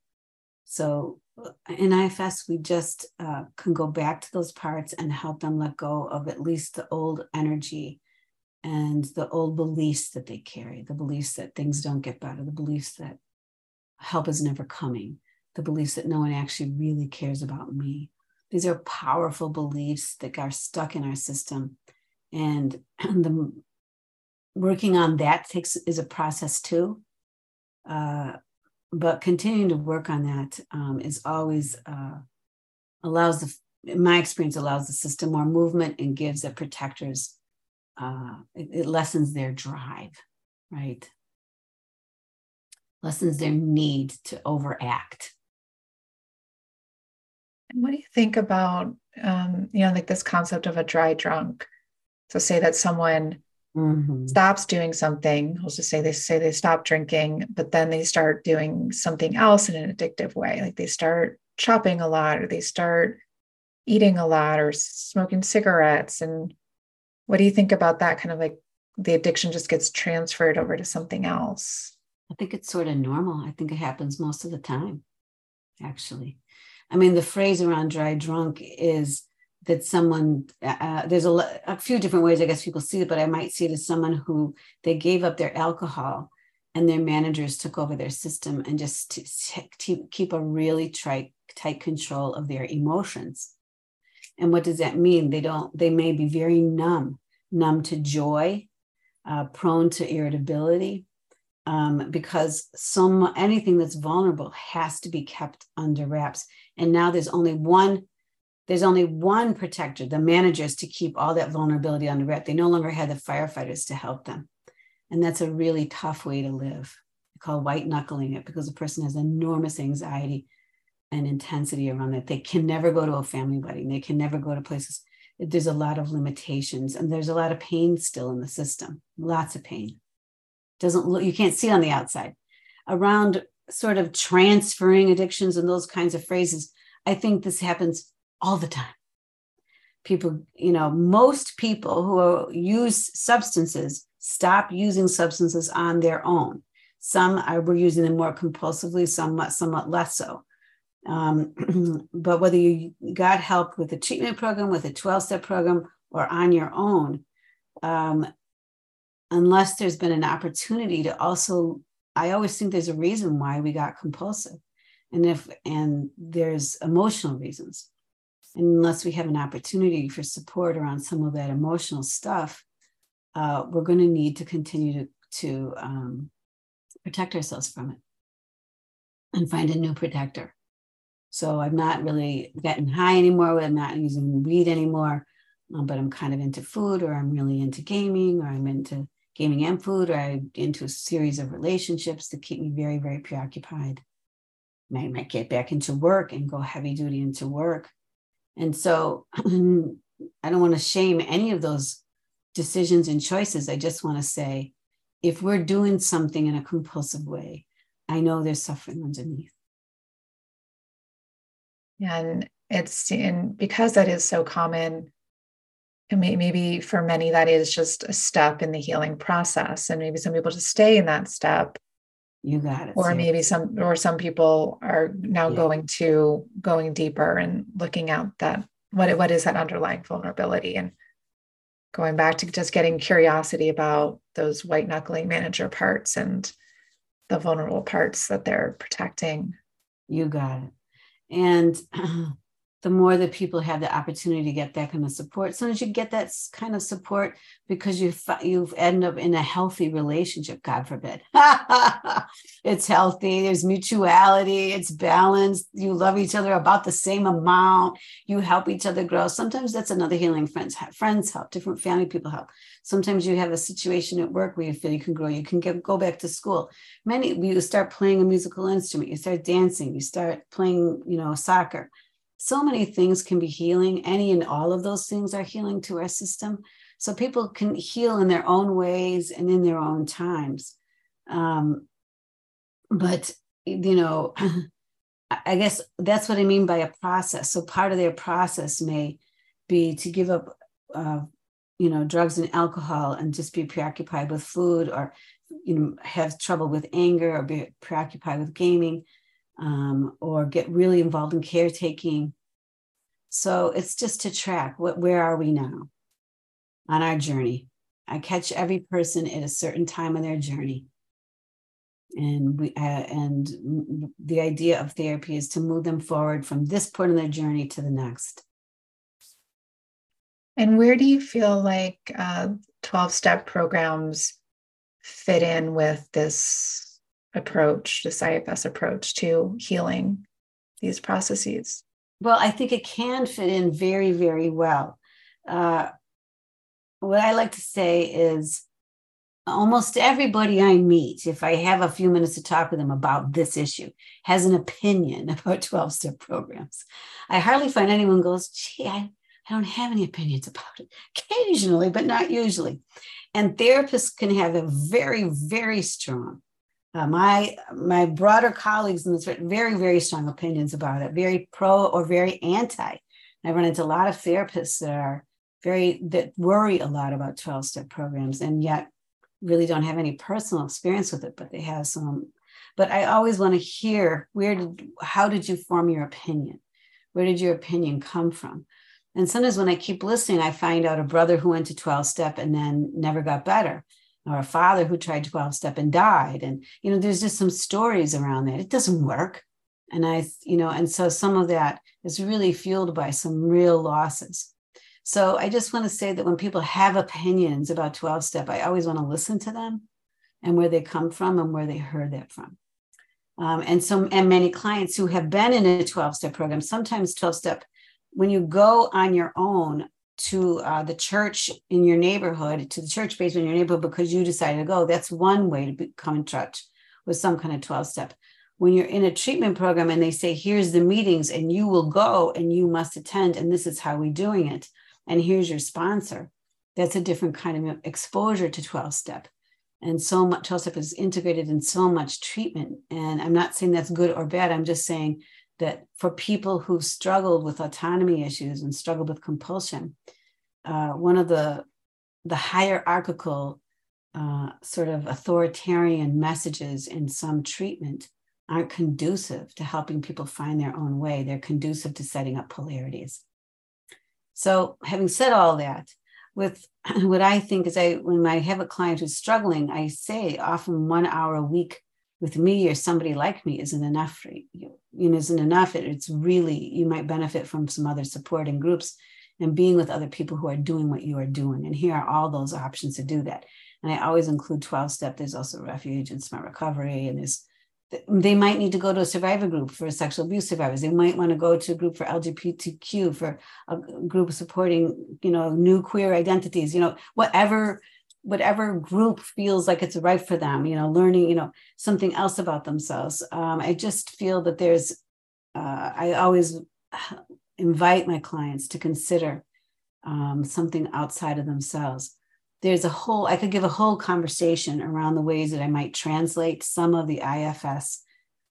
So in IFS, we just uh, can go back to those parts and help them let go of at least the old energy and the old beliefs that they carry the beliefs that things don't get better, the beliefs that help is never coming, the beliefs that no one actually really cares about me. These are powerful beliefs that are stuck in our system. And the working on that takes is a process too. Uh, but continuing to work on that um, is always uh, allows the my experience allows the system more movement and gives the protectors uh, it, it lessens their drive right? Lessens their need to overact. And what do you think about um, you know like this concept of a dry drunk? So say that someone mm-hmm. stops doing something, let's just say they say they stop drinking, but then they start doing something else in an addictive way. Like they start shopping a lot or they start eating a lot or smoking cigarettes. And what do you think about that kind of like the addiction just gets transferred over to something else? I think it's sort of normal. I think it happens most of the time actually. I mean the phrase around dry drunk is that someone uh, uh there's a, a few different ways i guess people see it but i might see it as someone who they gave up their alcohol and their managers took over their system and just to, keep a really tight, tight control of their emotions. And what does that mean? They don't they may be very numb numb to joy uh, prone to irritability um, because some anything that's vulnerable has to be kept under wraps. And now there's only one there's only one protector the managers to keep all that vulnerability under wrap they no longer have the firefighters to help them. And that's a really tough way to live. I call white knuckling it because the person has enormous anxiety and intensity around it. They can never go to a family wedding. They can never go to places. There's a lot of limitations and there's a lot of pain still in the system. Lots of pain. Doesn't look you can't see on the outside. Around sort of transferring addictions and those kinds of phrases i think this happens all the time people you know most people who use substances stop using substances on their own some are using them more compulsively somewhat somewhat less so um, but whether you got help with a treatment program, with a 12 step program, or on your own, um, unless there's been an opportunity to also, I always think there's a reason why we got compulsive. And if, and there's emotional reasons. Unless we have an opportunity for support around some of that emotional stuff, uh, we're going to need to continue to, to um, protect ourselves from it and find a new protector. So I'm not really getting high anymore. I'm not using weed anymore, um, but I'm kind of into food, or I'm really into gaming, or I'm into gaming and food, or I'm into a series of relationships that keep me very, very preoccupied. I might get back into work and go heavy duty into work. And so I don't want to shame any of those decisions and choices. I just want to say if we're doing something in a compulsive way, I know there's suffering underneath and it's and because that is so common and maybe for many that is just a step in the healing process and maybe some people just stay in that step you got it or maybe some or some people are now yeah. going to going deeper and looking out that what what is that underlying vulnerability? And going back to just getting curiosity about those white knuckling manager parts and the vulnerable parts that they're protecting. You got it. And the more that people have the opportunity to get that kind of support, sometimes you get that kind of support because you you've ended up in a healthy relationship. God forbid, it's healthy. There's mutuality. It's balanced. You love each other about the same amount. You help each other grow. Sometimes that's another healing. Friends friends help. Different family people help. Sometimes you have a situation at work where you feel you can grow. You can get, go back to school. Many you start playing a musical instrument. You start dancing. You start playing, you know, soccer so many things can be healing. Any and all of those things are healing to our system. So people can heal in their own ways and in their own times. Um, but, you know, I guess that's what I mean by a process. So part of their process may be to give up, uh, you know, drugs and alcohol and just be preoccupied with food or, you know, have trouble with anger or be preoccupied with gaming um, or get really involved in caretaking. So it's just to track what where are we now on our journey. I catch every person at a certain time of their journey. And we uh, and the idea of therapy is to move them forward from this point in their journey to the next. And where do you feel like uh, 12 step programs fit in with this approach, the IFS approach to healing these processes? Well, I think it can fit in very, very well. Uh, what I like to say is almost everybody I meet, if I have a few minutes to talk with them about this issue, has an opinion about 12 step programs. I hardly find anyone goes, gee, I, I don't have any opinions about it. Occasionally, but not usually. And therapists can have a very, very strong uh, my my broader colleagues in this very very strong opinions about it very pro or very anti i run into a lot of therapists that are very that worry a lot about 12 step programs and yet really don't have any personal experience with it, but they have some. But I always want to hear where did, how did you form your opinion? Where did your opinion come from? And sometimes when I keep listening, I find out a brother who went to 12 step and then never got better, or a father who tried 12 step and died. And, you know, there's just some stories around that. It doesn't work. And I, you know, and so some of that is really fueled by some real losses. So I just want to say that when people have opinions about 12 step, I always want to listen to them and where they come from and where they heard that from. Um, and so, and many clients who have been in a 12 step program, sometimes 12 step, when you go on your own to uh, the church in your neighborhood, to the church basement in your neighborhood because you decided to go, that's one way to become in touch with some kind of 12 step. When you're in a treatment program and they say, here's the meetings and you will go and you must attend, and this is how we're doing it and here's your sponsor. That's a different kind of exposure to 12 step. And so much 12 step is integrated in so much treatment. And I'm not saying that's good or bad. I'm just saying that for people who've struggled with autonomy issues and struggled with compulsion, uh, one of the the hierarchical uh, sort of authoritarian messages in some treatment aren't conducive to helping people find their own way. They're conducive to setting up polarities. So, having said all that, with what I think is I when I have a client who's struggling, I say often one hour a week with me or somebody like me isn't enough for you. You know, isn't enough. It, it's really you might benefit from some other support and groups and being with other people who are doing what you are doing. And here are all those options to do that. And I always include 12 step. There's also refuge and smart recovery, and there's they might need to go to a survivor group for sexual abuse survivors. They might want to go to a group for LGBTQ, for a group supporting, you know, new queer identities, you know, whatever, whatever group feels like it's right for them, you know, learning, you know, something else about themselves. Um, I just feel that there's, uh, I always invite my clients to consider um, something outside of themselves. There's a whole i could give a whole conversation around the ways that i might translate some of the ifs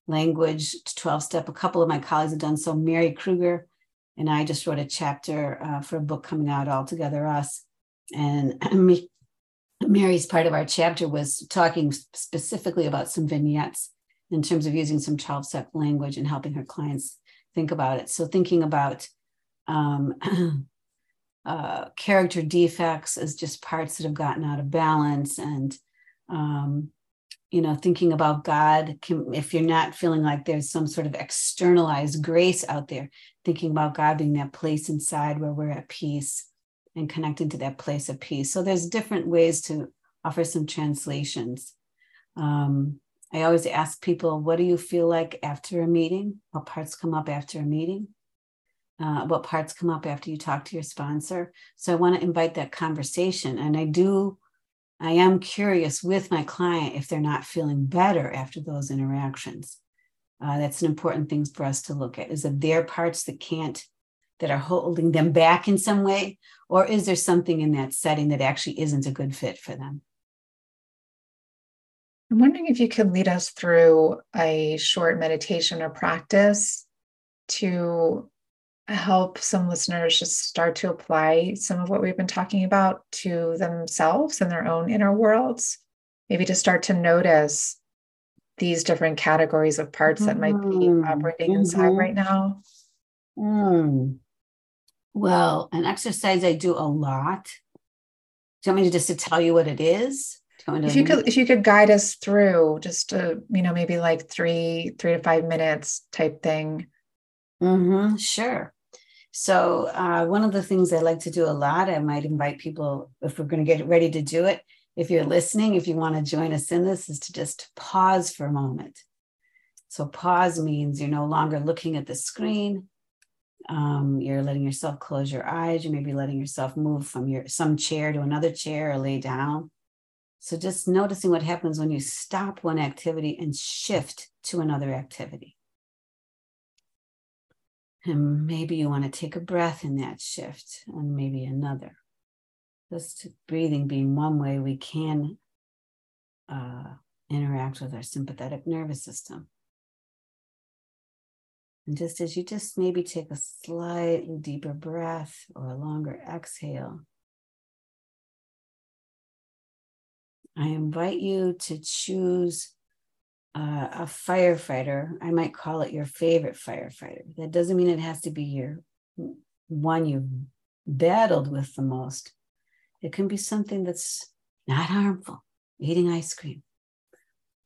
language to 12 step. A couple of my colleagues have done so. Mary kruger and i just wrote a chapter uh, for a book coming out Altogether Us. And mary's part of our chapter was talking specifically about some vignettes in terms of using some 12 step language and helping her clients think about it. So thinking about um, uh, character defects as just parts that have gotten out of balance and um, you know thinking about god can, if you're not feeling like there's some sort of externalized grace out there thinking about god being that place inside where we're at peace and connecting to that place of peace so there's different ways to offer some translations um, i always ask people what do you feel like after a meeting what parts come up after a meeting uh, what parts come up after you talk to your sponsor. So I want to invite that conversation. And I do, I am curious with my client if they're not feeling better after those interactions. Uh, that's an important thing for us to look at. Is that there parts that can't, that are holding them back in some way? Or is there something in that setting that actually isn't a good fit for them? I'm wondering if you could lead us through a short meditation or practice to help some listeners just start to apply some of what we've been talking about to themselves and their own inner worlds. Maybe to start to notice these different categories of parts mm-hmm. that might be mm-hmm. operating mm-hmm. inside right now. Mm. Well, an exercise I do a lot. Do you want me to just to tell you what it is? if you could if you could guide us through just a, you know maybe like three three to five minutes type thing mm-hmm, sure so, uh, one of the things I like to do a lot, I might invite people if we're going to get ready to do it. If you're listening, if you want to join us in this, is to just pause for a moment. So, pause means you're no longer looking at the screen. Um, you're letting yourself close your eyes. You may be letting yourself move from your some chair to another chair or lay down. So, just noticing what happens when you stop one activity and shift to another activity. And maybe you want to take a breath in that shift and maybe another. Just breathing being one way we can uh, interact with our sympathetic nervous system. And just as you just maybe take a slightly deeper breath or a longer exhale, I invite you to choose uh, a firefighter. I might call it your favorite firefighter. That doesn't mean it has to be your one you've battled with the most. It can be something that's not harmful, eating ice cream.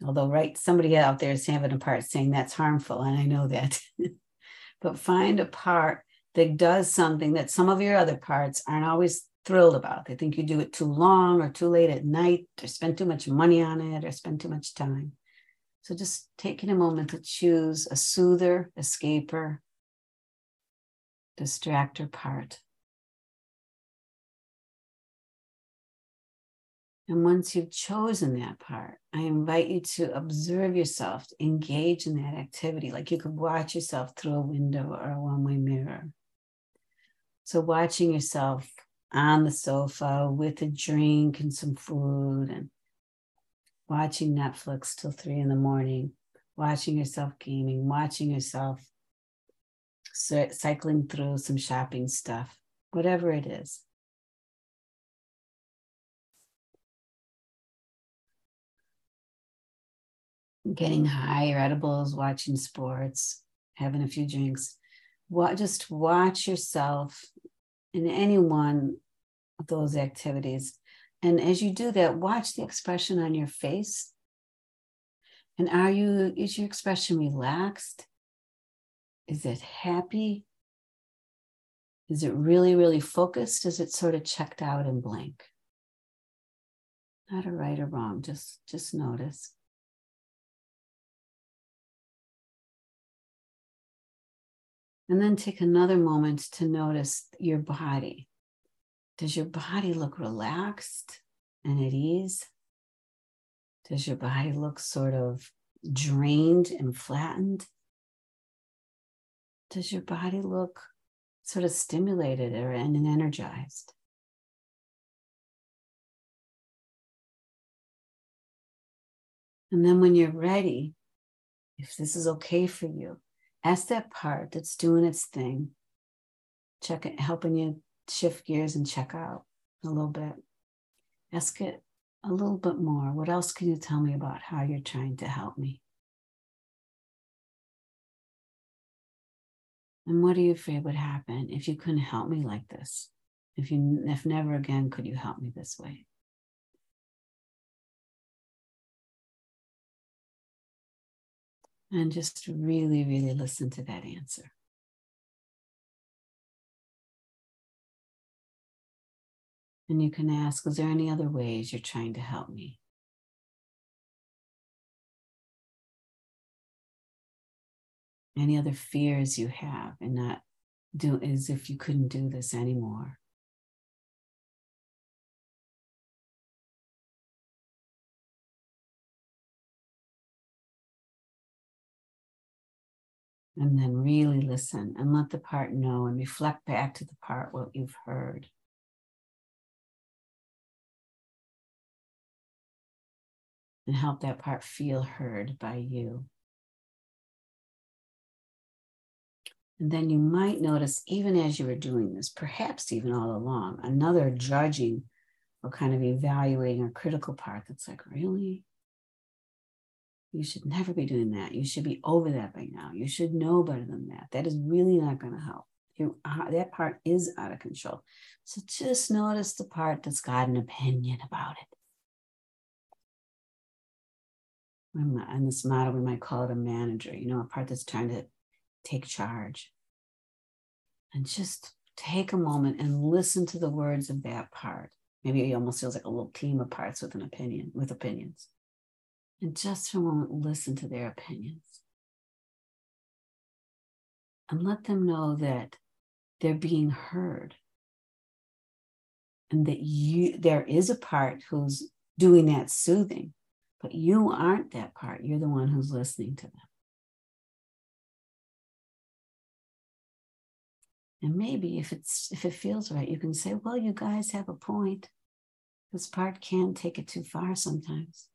Although, right, somebody out there is having a part saying that's harmful, and I know that. but find a part that does something that some of your other parts aren't always thrilled about. They think you do it too long or too late at night, or spend too much money on it, or spend too much time. So just taking a moment to choose a soother, escaper, distractor part. And once you've chosen that part, I invite you to observe yourself, to engage in that activity, like you could watch yourself through a window or a one way mirror. So, watching yourself on the sofa with a drink and some food, and watching Netflix till three in the morning, watching yourself gaming, watching yourself cycling through some shopping stuff, whatever it is. Getting high or edibles, watching sports, having a few drinks. What, just watch yourself in any one of those activities. And as you do that, watch the expression on your face. And are you, is your expression relaxed? Is it happy? Is it really, really focused? Is it sort of checked out and blank? Not a right or wrong, just just notice. And then take another moment to notice your body. Does your body look relaxed and at ease? Does your body look sort of drained and flattened? Does your body look sort of stimulated or and energized? And then when you're ready, if this is okay for you, ask that part that's doing its thing, check it, helping you shift gears and check out a little bit. Ask it a little bit more. What else can you tell me about how you're trying to help me? And what are you afraid would happen if you couldn't help me like this? If you if never again could you help me this way? And just really, really listen to that answer. And you can ask, is there any other ways you're trying to help me? Any other fears you have and not do as if you couldn't do this anymore? And then really listen and let the part know and reflect back to the part what you've heard. And help that part feel heard by you. And then you might notice, even as you were doing this, perhaps even all along, another judging or kind of evaluating or critical part that's like, really? You should never be doing that. You should be over that by now. You should know better than that. That is really not going to help. You, uh, that part is out of control. So just notice the part that's got an opinion about it. In this model, we might call it a manager, you know, a part that's trying to take charge. And just take a moment and listen to the words of that part. Maybe it almost feels like a little team of parts with an opinion, with opinions. And just for a moment, listen to their opinions. And let them know that they're being heard. And that you there is a part who's doing that soothing, but you aren't that part. You're the one who's listening to them. And maybe if it's if it feels right, you can say, well, you guys have a point. This part can take it too far sometimes.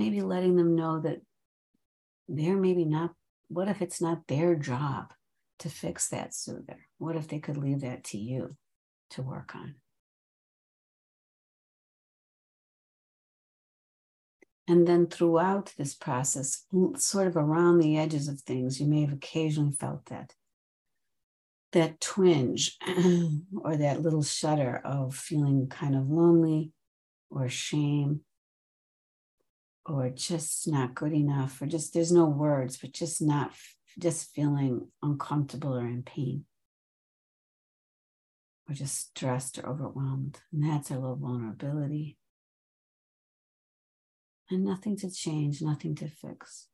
Maybe letting them know that they're maybe not, what if it's not their job to fix that soother? What if they could leave that to you to work on? And then throughout this process, sort of around the edges of things, you may have occasionally felt that that twinge or that little shudder of feeling kind of lonely or shame or just not good enough or just there's no words but just not just feeling uncomfortable or in pain or just stressed or overwhelmed and that's a little vulnerability and nothing to change nothing to fix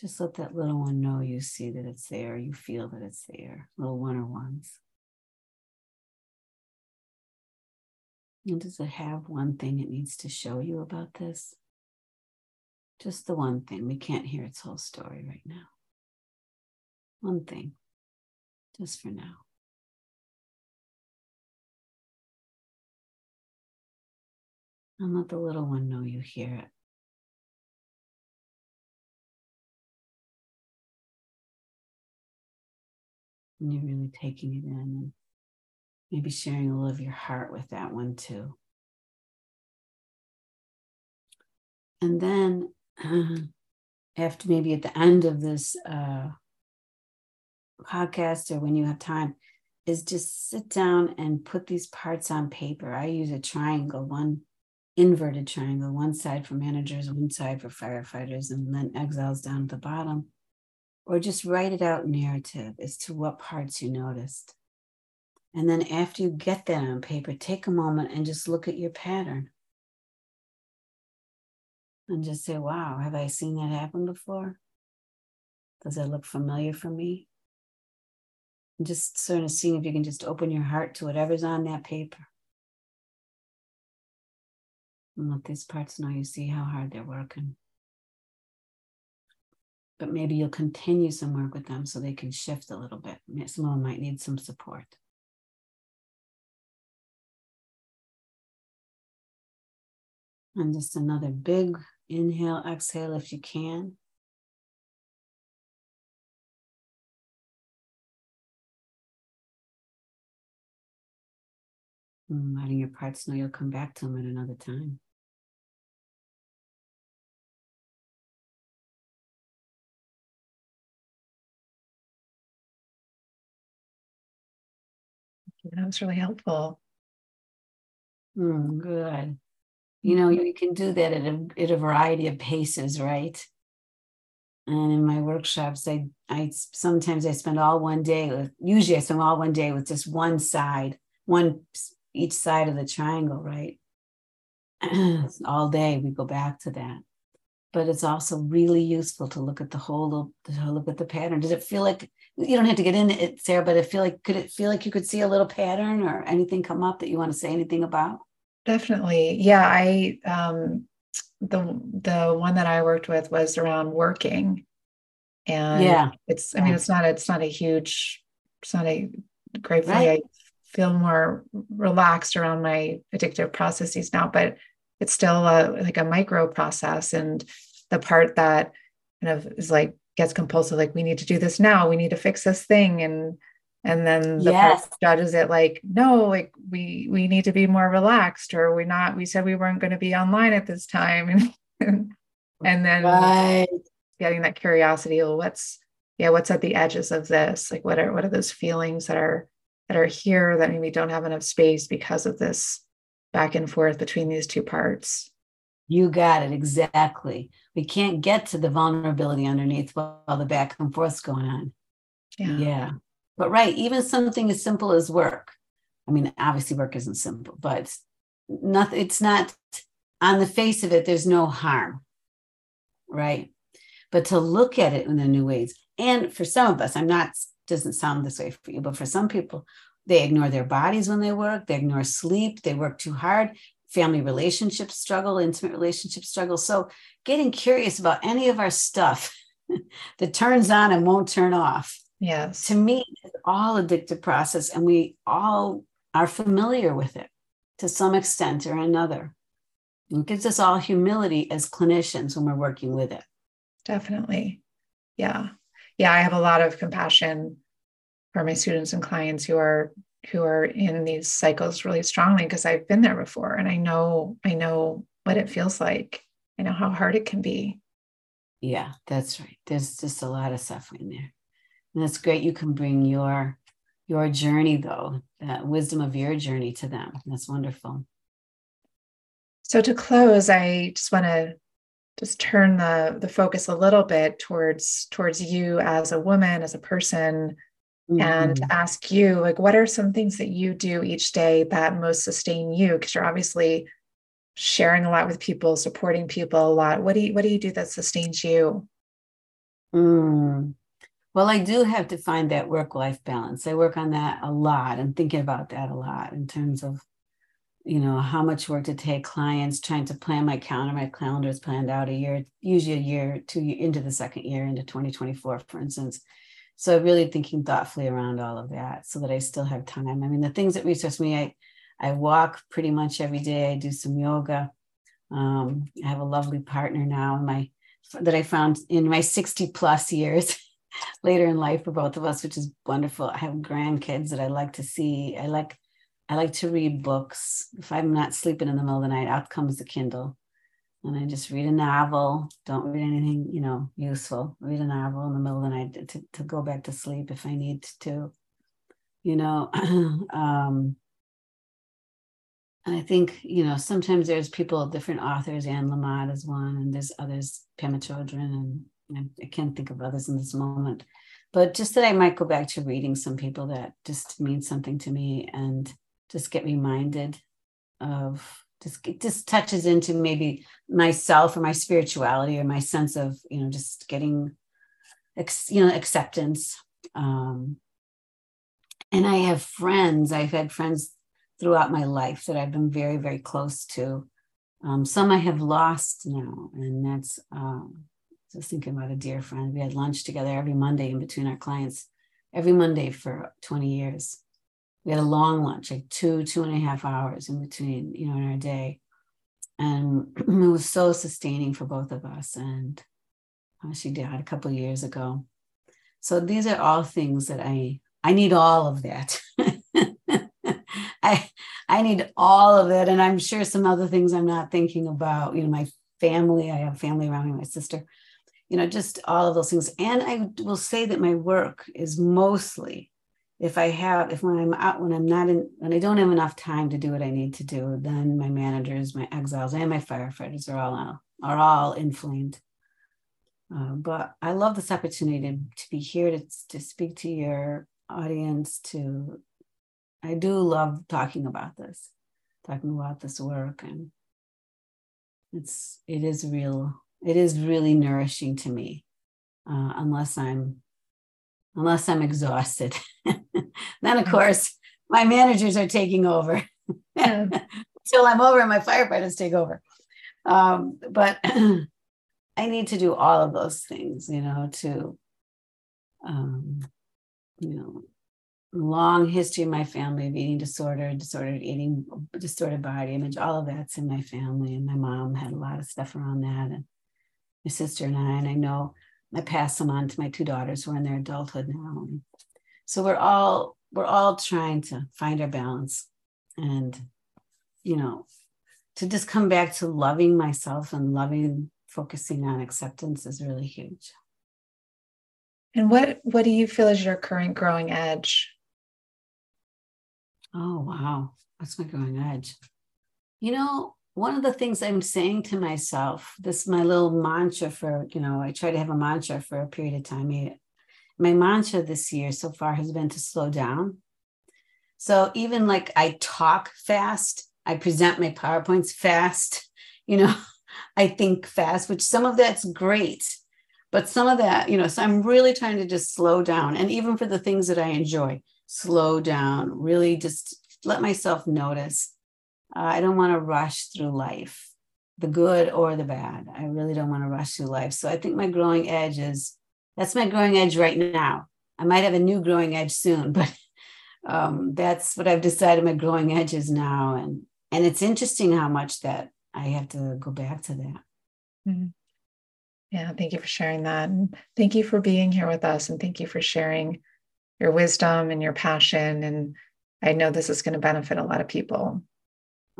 just let that little one know you see that it's there, you feel that it's there, little one or ones. And does it have one thing it needs to show you about this? Just the one thing. We can't hear its whole story right now. One thing, just for now. And let the little one know you hear it. And you're really taking it in and maybe sharing a little of your heart with that one too. And then, uh, after maybe at the end of this uh, podcast or when you have time, is just sit down and put these parts on paper. I use a triangle, one inverted triangle, one side for managers, one side for firefighters, and then exiles down at the bottom or just write it out narrative as to what parts you noticed. And then after you get that on paper, take a moment and just look at your pattern. And just say, wow, have I seen that happen before? Does that look familiar for me? And just sort of seeing if you can just open your heart to whatever's on that paper. And let these parts know you see how hard they're working but maybe you'll continue some work with them so they can shift a little bit. Some of them might need some support. And just another big inhale, exhale if you can. Letting your parts know you'll come back to them at another time. That was really helpful. Mm, good. You know, mm-hmm. you can do that at a, at a variety of paces, right? And in my workshops, I, I sometimes I spend all one day with, usually I spend all one day with just one side, one each side of the triangle, right? all day we go back to that but it's also really useful to look at the whole to look at the pattern does it feel like you don't have to get into it Sara but it feel like could it feel like you could see a little pattern or anything come up that you want to say anything about definitely. Yeah i um the the one that i worked with was around working. And yeah. it's i mean it's not it's not a huge it's not a gratefully right. i feel more relaxed around my addictive processes now but it's still a, like a micro process. And the part that kind of is like gets compulsive like we need to do this now. We need to fix this thing. And and then the yes. judges it like no like we we need to be more relaxed or we're not we said we weren't going to be online at this time and and then right. getting that curiosity well what's yeah what's at the edges of this like what are what are those feelings that are that are here that maybe don't have enough space because of this back and forth between these two parts. You got it exactly. We can't get to the vulnerability underneath while the back and forth's going on. Yeah. yeah. But right, even something as simple as work. I mean, obviously work isn't simple, but nothing it's not on the face of it, there's no harm. Right. But to look at it in the new ways. And for some of us, I'm not doesn't sound this way for you, but for some people, they ignore their bodies when they work, they ignore sleep, they work too hard, family relationships struggle, intimate relationships struggle. So, getting curious about any of our stuff that turns on and won't turn off. Yes. To me, it's all addictive process, and we all are familiar with it to some extent or another. It gives us all humility as clinicians when we're working with it. Definitely. Yeah. Yeah. I have a lot of compassion for my students and clients who are who are in these cycles really strongly because I've been there before and I know I know what it feels like. I know how hard it can be. Yeah, that's right. There's just a lot of suffering there. And that's great. You can bring your your journey though, that wisdom of your journey to them. That's wonderful. So to close, I just want to just turn the the focus a little bit towards towards you as a woman, as a person, mm-hmm. and ask you like what are some things that you do each day that most sustain you? Because you're obviously sharing a lot with people, supporting people a lot. What do you what do you do that sustains you? Mm. Well, I do have to find that work life balance. I work on that a lot and thinking about that a lot in terms of, you know, how much work to take clients, trying to plan my calendar. My calendar is planned out a year, usually a year, two into the second year, into 2024, for instance. So really thinking thoughtfully around all of that so that I still have time. I mean, the things that resource me, I I walk pretty much every day. I do some yoga. Um, I have a lovely partner now in my that I found in my 60 plus years later in life for both of us, which is wonderful. I have grandkids that I like to see. I like I like to read books. If I'm not sleeping in the middle of the night, out comes the Kindle. And I just read a novel. Don't read anything, you know, useful. Read a novel in the middle of the night to, to go back to sleep if I need to. You know, um, and I think, you know, sometimes there's people, different authors, Anne Lamott is one, and there's others, Pema Chodron, and I, can't think of others in this moment. But just that I might go back to reading some people that just mean something to me and just get reminded of just it just touches into maybe myself or my spirituality or my sense of you know just getting you know acceptance um and i have friends i've had friends throughout my life that I've been very, very close to. Um, some I have lost now, and that's um, just thinking about a dear friend. We had lunch together every Monday in between our clients, every Monday for 20 years. We had a long lunch, like two, two and a half hours in between, you know, in our day. And it was so sustaining for both of us. And uh, she died a couple years ago. So these are all things that I I need all of that. I I need all of it. And I'm sure some other things I'm not thinking about. You know, my family, I have family around me, my sister, you know, just all of those things. And I will say that my work is mostly if I have, if when I'm out, when I'm not in, when I don't have enough time to do what I need to do, then my managers, my exiles, and my firefighters are all are all inflamed. Uh, but I love this opportunity to, to be here to, to speak to your audience, to I do love talking about this, talking about this work, and it's it is real. It is really nourishing to me, uh, unless I'm unless I'm exhausted. then of course my managers are taking over until I'm over and my firefighters take over. Um, but I need to do all of those things, you know, to um, you know long history in my family of eating disorder, disordered eating, distorted body image, all of that's in my family. And my mom had a lot of stuff around that. And my sister and I, and I know I pass them on to my two daughters who are in their adulthood now. So we're all we're all trying to find our balance and you know to just come back to loving myself and loving focusing on acceptance is really huge and what what do you feel is your current growing edge Oh, wow. what's my growing edge. You know, one of the things I'm saying to myself, this my little mantra for, you know, I try to have a mantra for a period of time. My mantra this year so far has been to slow down. So even like I talk fast, I present my PowerPoints fast, you know, I think fast, which some of that's great. But some of that, you know, so I'm really trying to just slow down. And even for the things that I enjoy, slow down, really just let myself notice. Uh, I don't want to rush through life, the good or the bad. I really don't want to rush through life. So I think my growing edge is that's my growing edge right now. I might have a new growing edge soon, but um, that's what I've decided my growing edge is now. And and it's interesting how much that I have to go back to that. Mm-hmm. Yeah, thank you for sharing that. And thank you for being here with us. And thank you for sharing your wisdom and your passion. And I know this is going to benefit a lot of people.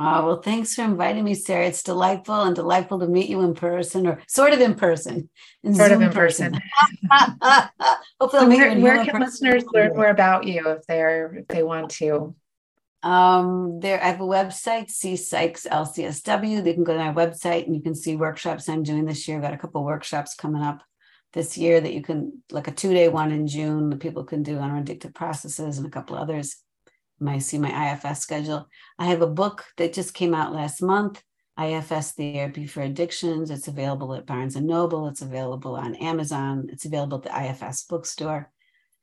Oh, well, thanks for inviting me, Sara. It's delightful and delightful to meet you in person or sort of in person. In sort Zoom of in person. person. Hopefully, so where, where can listeners learn more about you if they're if they want to? Um, there I have a website, C Sykes LCSW. They can go to my website and you can see workshops I'm doing this year. I've got a couple workshops coming up this year that you can like a two-day one in June that people can do on addictive processes and a couple others my see my IFS schedule. I have a book that just came out last month, IFS Therapy for Addictions. It's available at Barnes and Noble. It's available on Amazon. It's available at the IFS bookstore.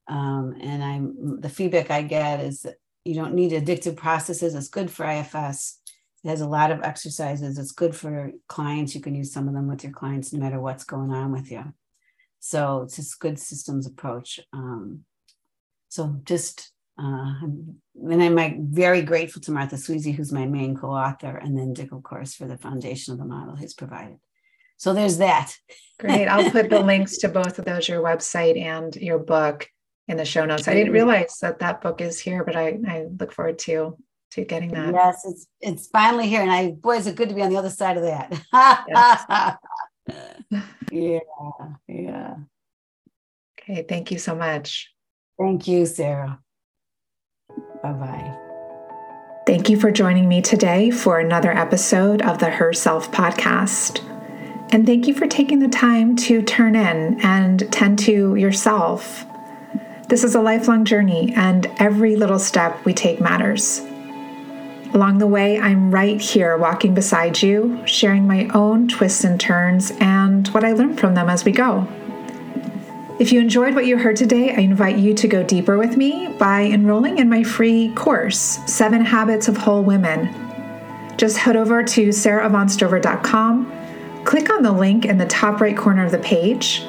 Um, and I'm the feedback I get is that you don't need addictive processes. It's good for IFS. It has a lot of exercises. It's good for clients. You can use some of them with your clients no matter what's going on with you. So it's just good systems approach. Um, so just uh, and I'm very grateful to Martha Sweezy, who's my main co-author, and then Dick, of course, for the foundation of the model he's provided. So there's that. Great. I'll put the links to both of those, your website and your book, in the show notes. I didn't realize that that book is here, but I, I look forward to to getting that. Yes, it's it's finally here, and I boy, is it good to be on the other side of that. yeah, yeah. Okay, thank you so much. Thank you, Sara. Bye bye. Thank you for joining me today for another episode of the Herself podcast. And thank you for taking the time to turn in and tend to yourself. This is a lifelong journey, and every little step we take matters. Along the way, I'm right here walking beside you, sharing my own twists and turns and what I learn from them as we go. If you enjoyed what you heard today, I invite you to go deeper with me by enrolling in my free course, Seven Habits of Whole Women. Just head over to saraavantstover.com, click on the link in the top right corner of the page,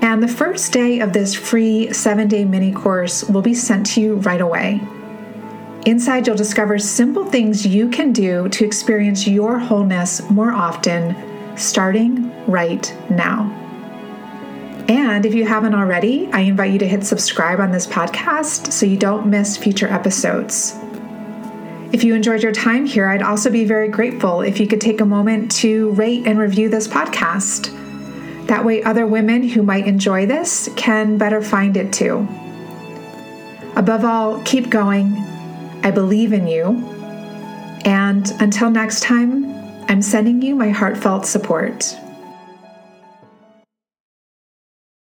and the first day of this free seven day mini course will be sent to you right away. Inside, you'll discover simple things you can do to experience your wholeness more often, starting right now. And if you haven't already, I invite you to hit subscribe on this podcast so you don't miss future episodes. If you enjoyed your time here, I'd also be very grateful if you could take a moment to rate and review this podcast. That way, other women who might enjoy this can better find it too. Above all, keep going. I believe in you. And until next time, I'm sending you my heartfelt support.